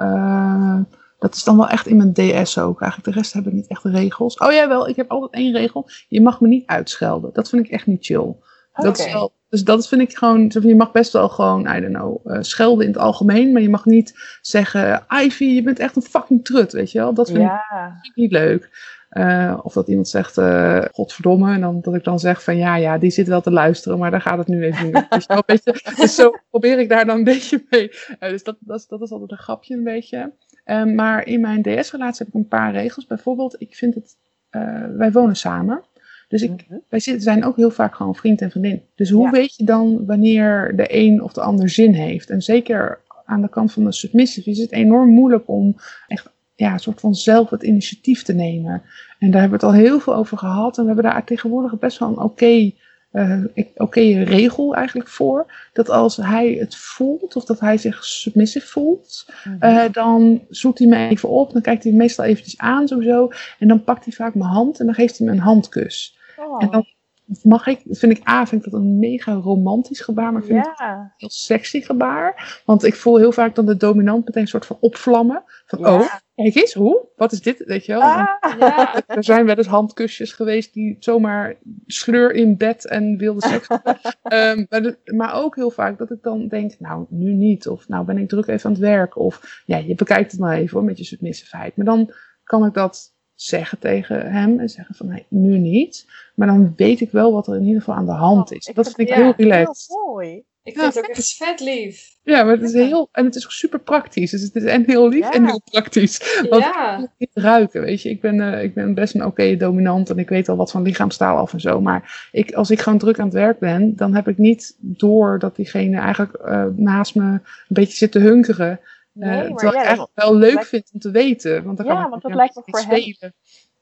dat is dan wel echt in mijn DS ook. Eigenlijk de rest hebben niet echt regels. Oh ja, wel. Ik heb altijd één regel. Je mag me niet uitschelden. Dat vind ik echt niet chill. Dat is wel, dus dat vind ik gewoon. Je mag best wel gewoon, I don't know, eh, schelden in het algemeen. Maar je mag niet zeggen: Ivy, je bent echt een fucking trut. Weet je wel? Dat vind ik niet leuk. Eh, of dat iemand zegt, eh, godverdomme. En dan, dat ik dan zeg van, ja, ja, die zit wel te luisteren. Maar daar gaat het nu even niet een beetje, dus zo probeer ik daar dan een beetje mee. Dus dat, dat, is, dat is altijd een grapje een beetje. Maar in mijn DS-relatie heb ik een paar regels. Bijvoorbeeld, ik vind het, wij wonen samen. Dus ik, Mhm. wij zijn ook heel vaak gewoon vriend en vriendin. Dus hoe Ja. weet je dan wanneer de een of de ander zin heeft? En zeker aan de kant van de submissive is het enorm moeilijk om echt ja, een soort van zelf het initiatief te nemen. En daar hebben we het al heel veel over gehad. En we hebben daar tegenwoordig best wel een oké eh, oké regel eigenlijk voor. Dat als hij het voelt, of dat hij zich submissive voelt, Mhm. eh, dan zoekt hij me even op. Dan kijkt hij me meestal eventjes aan sowieso. En dan pakt hij vaak mijn hand en dan geeft hij me een handkus. Oh. En dan mag ik, vind ik A, vind ik dat een mega romantisch gebaar, maar ik vind het ja. een heel sexy gebaar. Want ik voel heel vaak dan de dominant meteen een soort van opvlammen. Van, Ja. oh, kijk eens, hoe? Wat is dit? Weet je wel? Ah. Ja, [LAUGHS] Er zijn wel eens handkusjes geweest die zomaar sleur in bed en wilde seks hebben. [LAUGHS] Maar, de- maar ook heel vaak dat ik dan denk, nou, nu niet. Of nou ben ik druk even aan het werk. Of ja, je bekijkt het maar even hoor, met je submissivheid. Maar dan kan ik dat zeggen tegen hem en zeggen van, nee, nu niet. Maar dan weet ik wel wat er in ieder geval aan de hand is. Ik Dat vind vind ik heel relaxed. Heel mooi. ik vind het ook echt vet lief. Ja, maar het is heel, en het is ook super praktisch. Dus het is en heel lief en heel praktisch. [LAUGHS] Want Ja, niet ruiken, weet je. Ik ben, eh, ik ben best een oké dominant en ik weet al wat van lichaamstaal af en zo. Maar ik, als ik gewoon druk aan het werk ben, dan heb ik niet door dat diegene eigenlijk eh, naast me een beetje zit te hunkeren. Eh, Nee, maar terwijl ik eigenlijk wel leuk lijkt- vind om te weten. Want dan Ja, kan want dat lijkt me voor hem-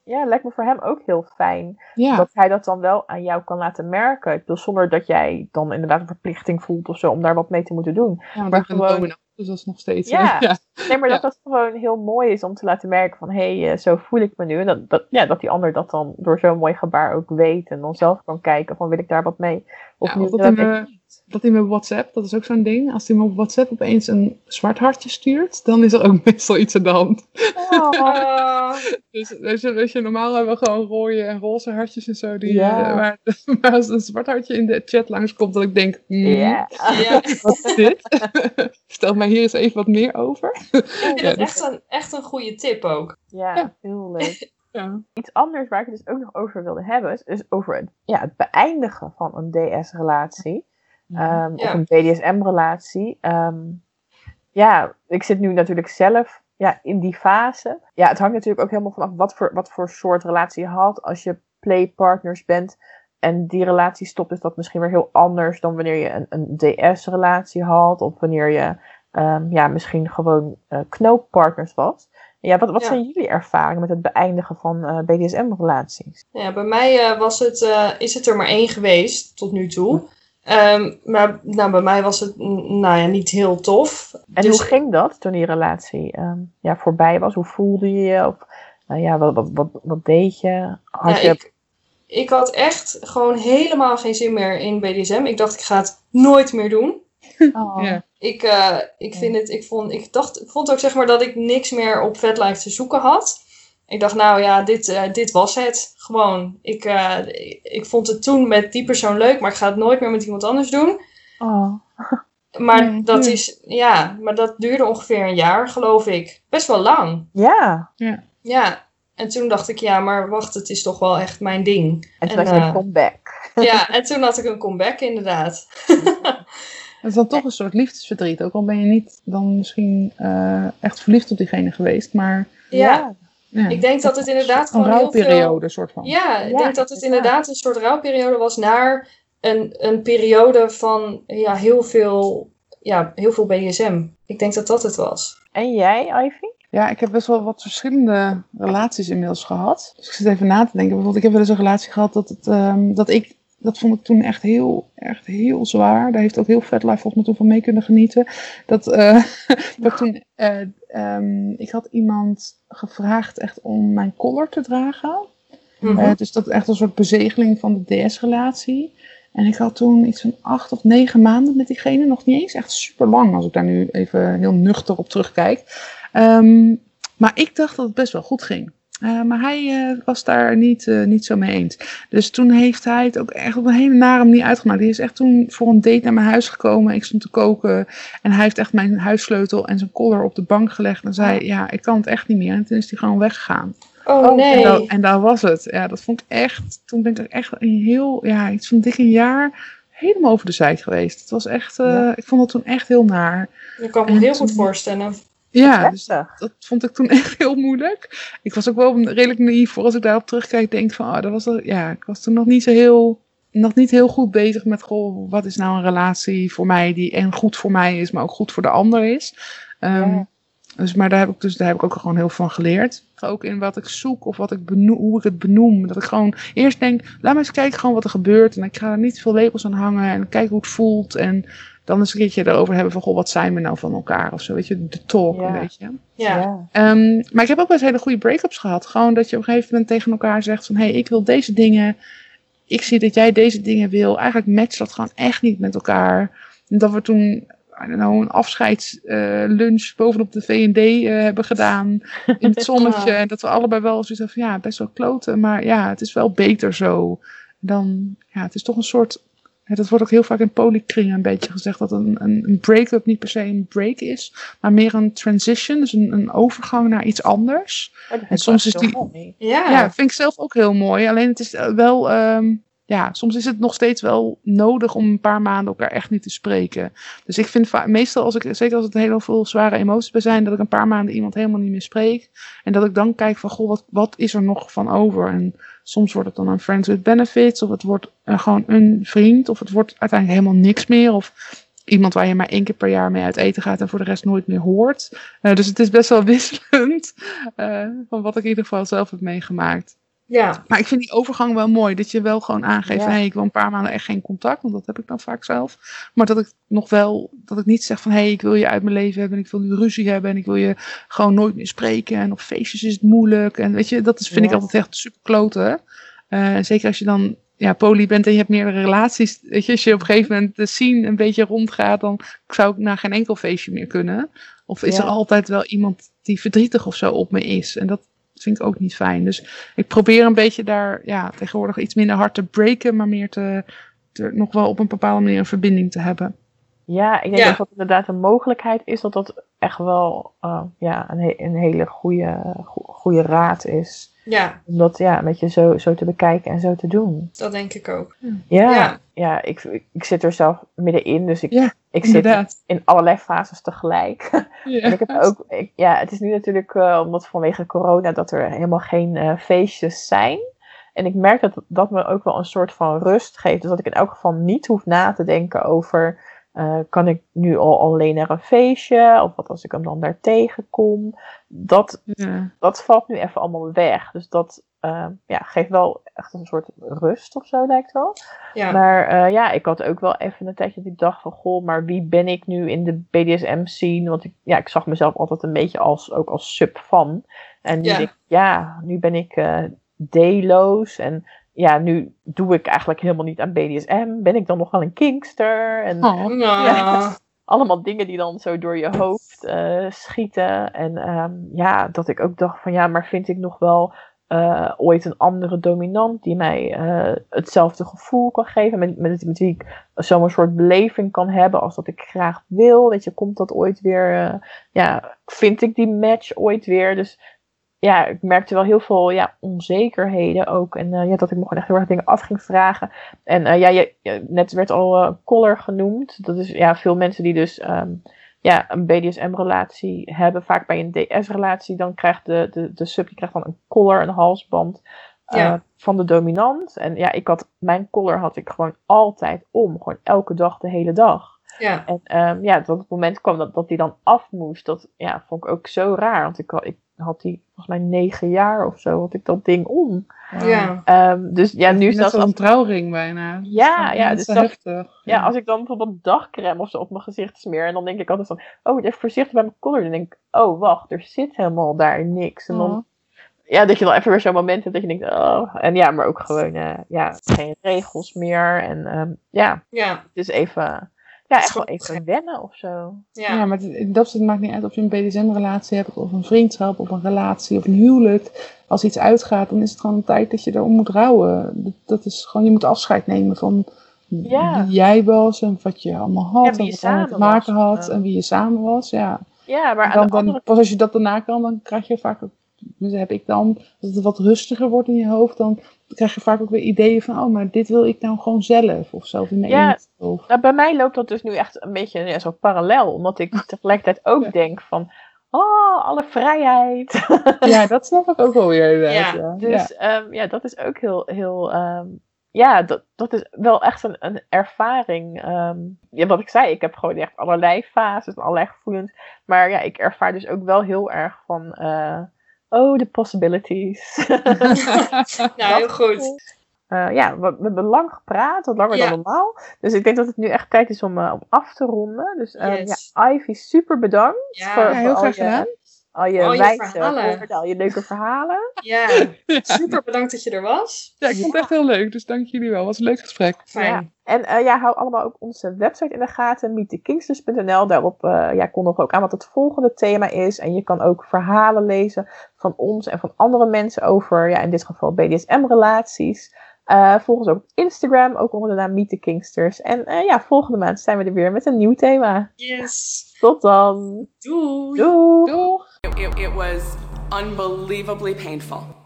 ja, lijkt me voor hem ook heel fijn. Ja, Dat hij dat dan wel aan jou kan laten merken. Ik bedoel, zonder dat jij dan inderdaad een verplichting voelt of zo om daar wat mee te moeten doen. ja maar gewoon- dus dat is nog steeds... Ja. [LAUGHS] ja. Nee, maar dat dat gewoon heel mooi is om te laten merken van... hé, hey, eh, zo voel ik me nu. En dat, dat, ja, dat die ander dat dan door zo'n mooi gebaar ook weet. En dan zelf kan kijken van, wil ik daar wat mee? Of niet? dat Dat ik- dat hij me op WhatsApp, dat is ook zo'n ding. Als hij me op WhatsApp opeens een zwart hartje stuurt, dan is er ook [LAUGHS] meestal iets aan de hand. Oh, [LAUGHS] Dus weet je, weet je, normaal hebben we gewoon rode en roze hartjes en zo. Die, Ja. eh, maar, maar [LAUGHS] als een zwart hartje in de chat langskomt, dat ik denk, ja. ja. wat is dit? Vertel mij hier eens even wat meer over. Ik vind Ja, het dus- echt een, echt een goede tip ook. Ja, Ja. heel leuk. Ja. Iets anders waar ik het dus ook nog over wilde hebben, is over het, ja, het beëindigen van een DS-relatie. Ehm, Of een BDSM-relatie. Ehm, ja, ik zit nu natuurlijk zelf ja, in die fase. Ja, het hangt natuurlijk ook helemaal vanaf wat voor, wat voor soort relatie je had. Als je playpartners bent en die relatie stopt, is dat misschien weer heel anders dan wanneer je een, een DS-relatie had. Of wanneer je ehm, ja, misschien gewoon eh, knooppartners was. Ja, wat, wat Ja. zijn jullie ervaringen met het beëindigen van eh, BDSM-relaties? Ja, bij mij eh, was het, eh, is het er maar één geweest tot nu toe. Ehm, maar nou, bij mij was het nou ja, niet heel tof. En Dus- hoe ging dat toen die relatie ehm, ja, voorbij was? Hoe voelde je je? Of eh, ja, wat, wat, wat, wat deed je? Had Ja, je... ik, ik had echt gewoon helemaal geen zin meer in BDSM. Ik dacht, ik ga het nooit meer doen. [LAUGHS] Oh. Ja. Ik, eh, ik, vind het, ik, vond, ik, dacht, ik vond ook zeg maar dat ik niks meer op VetLife te zoeken had. Ik dacht, nou ja, dit, eh, dit was het. Gewoon. Ik, eh, ik, vond het toen met die persoon leuk, maar ik ga het nooit meer met iemand anders doen. Oh. [LAUGHS] Maar Nee, dat nee. is, ja, maar dat duurde ongeveer een jaar, geloof ik. Best wel lang. Ja. Ja. En toen dacht ik, ja, maar wacht, het is toch wel echt mijn ding. En toen En, had je een comeback. [LAUGHS] Ja, [LAUGHS] en toen had ik een comeback, inderdaad. Het is dan toch een soort liefdesverdriet. Ook al ben je niet dan misschien eh, echt verliefd op diegene geweest. Maar Ja, ja, ik denk dat het inderdaad een gewoon heel veel... rouwperiode soort van. Ja, ik Ja, denk dat het inderdaad. inderdaad een soort rouwperiode was naar een, een periode van ja, heel, veel, ja, heel veel BDSM. Ik denk dat dat het was. En jij, Ivy? Ja, ik heb best wel wat verschillende relaties inmiddels gehad. Dus ik zit even na te denken. Bijvoorbeeld, ik heb wel eens een relatie gehad dat, het, ehm, dat ik... Dat vond ik toen echt heel, echt heel zwaar. Daar heeft ook heel life volgens mij toen van mee kunnen genieten. Dat, eh, [LAUGHS] dat toen... eh, ehm, ik had iemand gevraagd echt om mijn collar te dragen. Mhm. Eh, dus dat echt een soort bezegeling van de DS-relatie. En ik had toen iets van acht of negen maanden met diegene. Nog niet eens echt super lang, als ik daar nu even heel nuchter op terugkijk. Ehm, maar ik dacht dat het best wel goed ging. Eh, maar hij eh, was daar niet, eh, niet zo mee eens. Dus toen heeft hij het ook echt op een hele nare manier uitgemaakt. Hij is echt toen voor een date naar mijn huis gekomen. Ik stond te koken. En hij heeft echt mijn huissleutel en zijn collar op de bank gelegd. En zei, ja, ik kan het echt niet meer. En toen is hij gewoon weggegaan. Oh, Oh, En, nee. dat, en daar was het. Ja, dat vond ik echt. Toen ben ik echt een heel, ja, iets van dik een jaar helemaal over de zijk geweest. Het was echt, Ja. ik vond het toen echt heel naar. Dat kan ik me en heel goed voorstellen. Ja, dus dat vond ik toen [LAUGHS] echt heel moeilijk. Ik was ook wel redelijk naïef voor als ik daarop terugkijk. Denk van, oh, dat was er, ja, ik was toen nog niet zo heel, nog niet heel goed bezig met, goh, wat is nou een relatie voor mij die en goed voor mij is, maar ook goed voor de ander is. Ehm, Ja. Dus, maar daar heb ik dus daar heb ik ook gewoon heel veel van geleerd. Ook in wat ik zoek of wat ik benoem, hoe ik het benoem. Dat ik gewoon eerst denk, laat me eens kijken gewoon wat er gebeurt. En ik ga er niet veel labels aan hangen en kijken hoe het voelt. En dan eens een keertje erover hebben van, goh, wat zijn we nou van elkaar of zo. Weet je, de talk Ja. een beetje. Ja. Ja. Ehm, maar ik heb ook wel eens hele goede break-ups gehad. Gewoon dat je op een gegeven moment tegen elkaar zegt van... hé, hey, ik wil deze dingen. Ik zie dat jij deze dingen wil. Eigenlijk matcht dat gewoon echt niet met elkaar. En dat we toen... I don't know, een afscheidslunch bovenop de V&D eh, hebben gedaan. In het [LAUGHS] zonnetje. En dat we allebei wel zoiets hebben van... Ja, best wel kloten. Maar ja, het is wel beter zo. Dan... Ja, het is toch een soort... ja, dat wordt ook heel vaak in polykringen een beetje gezegd. Dat een, een, een break-up niet per se een break is maar meer een transition, dus een, een overgang naar iets anders. Oh, En soms is die- mooi. Ja. Ja, vind ik zelf ook heel mooi. Alleen het is wel, ehm, ja, soms is het nog steeds wel nodig om een paar maanden elkaar echt niet te spreken. Dus ik vind meestal, als ik, zeker als het heel veel zware emoties bij zijn, dat ik een paar maanden iemand helemaal niet meer spreek. En dat ik dan kijk van, goh, wat, wat is er nog van over? En soms wordt het dan een friends with benefits, of het wordt eh, gewoon een vriend, of het wordt uiteindelijk helemaal niks meer. Of iemand waar je maar één keer per jaar mee uit eten gaat en voor de rest nooit meer hoort. Eh, dus het is best wel [LAUGHS] wisselend eh, van wat ik in ieder geval zelf heb meegemaakt. Ja. Maar ik vind die overgang wel mooi. Dat je wel gewoon aangeeft Ja. hey, ik wil een paar maanden echt geen contact. Want dat heb ik dan vaak zelf. Maar dat ik nog wel, dat ik niet zeg van hé, hey, ik wil je uit mijn leven hebben. En ik wil nu ruzie hebben. En ik wil je gewoon nooit meer spreken. En op feestjes is het moeilijk. En weet je, dat is, vind ik altijd echt super kloten. Eh, zeker als je dan ja, poly bent en je hebt meerdere relaties. Weet je, als je op een gegeven moment de scene een beetje rondgaat. Dan zou ik naar geen enkel feestje meer kunnen. Of is Ja. er altijd wel iemand die verdrietig of zo op me is. En dat vind ik ook niet fijn. Dus ik probeer een beetje daar ja, tegenwoordig iets minder hard te breken, maar meer te, te nog wel op een bepaalde manier een verbinding te hebben. Ja, ik denk Ja. dat dat inderdaad een mogelijkheid is dat dat echt wel eh, ja, een, he- een hele goede, go- goede raad is. Ja, Om dat ja, een beetje zo, zo te bekijken en zo te doen. dat denk ik ook. Ja, Ja. ja. ik, ik, ik zit er zelf middenin, dus ik, Ja, ik zit in allerlei fases tegelijk. [LAUGHS] Ja. En ik heb ook, ik- ja, het is nu natuurlijk eh, omdat vanwege corona dat er helemaal geen eh, feestjes zijn. En ik merk dat dat me ook wel een soort van rust geeft. Dus dat ik in elk geval niet hoef na te denken over, eh, kan ik nu al alleen naar een feestje? Of wat als ik hem dan daar tegenkom? Dat, Ja. dat valt nu even allemaal weg. Dus dat eh, ja, geeft wel echt een soort rust of zo, lijkt wel. Ja. Maar eh, ja, ik had ook wel even een tijdje dat ik dacht van, goh, maar wie ben ik nu in de BDSM-scene? Want ik, ja, ik zag mezelf altijd een beetje als, ook als sub van. En nu Ja. denk ja, nu ben ik D-loos en ja, nu doe ik eigenlijk helemaal niet aan BDSM. Ben ik dan nog wel een kinkster? En Oh, [LAUGHS] Ja. allemaal dingen die dan zo door je hoofd eh, schieten. En ehm, ja, dat ik ook dacht van ja, maar vind ik nog wel eh, ooit een andere dominant die mij eh, hetzelfde gevoel kan geven. Met, met, met wie ik zo'n soort beleving kan hebben als dat ik graag wil. Weet je, komt dat ooit weer? eh, ja, vind ik die match ooit weer? Dus ja, ik merkte wel heel veel ja, onzekerheden ook. En eh, ja, dat ik me gewoon echt heel erg dingen af ging vragen. En eh, ja, je, je- net werd al eh collar genoemd. Dat is ja, veel mensen die dus ehm, ja, een BDSM-relatie hebben. Vaak bij een DS-relatie, dan krijgt de, de, de sub die krijgt dan een collar, een halsband Ja. van de dominant. En ja, ik had, mijn collar had ik gewoon altijd om. Gewoon elke dag, de hele dag. Ja. En ehm, ja, tot het moment kwam dat, dat die dan af moest. Dat ja, vond ik ook zo raar. Want ik, had- ik had die volgens mij negen jaar of zo, had ik dat ding om. ja. Ehm, dus ja, nu zelfs als als een trouwring bijna. Dat is Ja, ja, dus dat- heftig. Ja, als ik dan bijvoorbeeld dagcrème of zo op mijn gezicht smeer. En dan denk ik altijd van, oh, even voorzichtig bij mijn collar. Dan denk ik, oh, wacht, er zit helemaal daar niks. En dan, Oh. ja, dat je dan even weer zo'n moment hebt dat je denkt, oh. En ja, maar ook gewoon, eh, ja, geen regels meer. En ehm, ja, Ja. dus even, ja, echt wel gewoon even wennen of zo. Ja, Ja. maar het- dat maakt niet uit of je een BDSM-relatie hebt, of een vriendschap, of een relatie, of een huwelijk. Als iets uitgaat, dan is het gewoon een tijd dat je erom moet rouwen. Dat, dat is gewoon, je moet afscheid nemen van Ja. wie jij was en wat je allemaal had, Ja, en je wat er allemaal te maken was. had, Ja. en wie je samen was. Ja. Ja, maar aan Dan, andere pas als je dat daarna kan, dan krijg je vaak ook, dus heb ik dan, als het wat rustiger wordt in je hoofd, dan krijg je vaak ook weer ideeën van, oh, maar dit wil ik nou gewoon zelf, of zelf in mijn Ja. Of, Nou, bij mij loopt dat dus nu echt een beetje ja, zo parallel. Omdat ik [LAUGHS] tegelijkertijd ook Ja. denk van... oh, alle vrijheid. [LAUGHS] Ja, dat snap ik ook wel weer. inderdaad, Ja, Dus ehm, ja, dat is ook heel, heel ehm, ja, dat, dat is wel echt een, een ervaring. ehm. ja, wat ik zei, ik heb gewoon echt allerlei fases en allerlei gevoelens. Maar ja, ik ervaar dus ook wel heel erg van, eh, oh, de possibilities. [LAUGHS] Nou, heel goed. [LAUGHS] Eh, ja, we, we hebben lang gepraat, wat langer Ja. dan normaal. Dus ik denk dat het nu echt tijd is om, eh, om af te ronden. Dus Yes. ja, Ivy, super bedankt Ja, voor, Ja, heel voor graag je, gedaan. Al je Al je wijze al je leuke verhalen. ja, [LAUGHS] super bedankt dat je er was. Ja, ik vond het echt heel leuk, dus dank jullie wel. Het was een leuk gesprek. Fijn. Ja. En eh, ja, hou allemaal ook onze website in de gaten, meetthekingsters.nl. Daarop eh ja, kondig ook aan wat het volgende thema is. En je kan ook verhalen lezen van ons en van andere mensen over, ja, in dit geval BDSM-relaties. Eh volg ons ook op Instagram, ook onder de naam Meet the Kingsters. En eh, ja, volgende maand zijn we er weer met een nieuw thema. Yes. Tot dan. Doei. Doei. Doeg! It, it was unbelievably painful.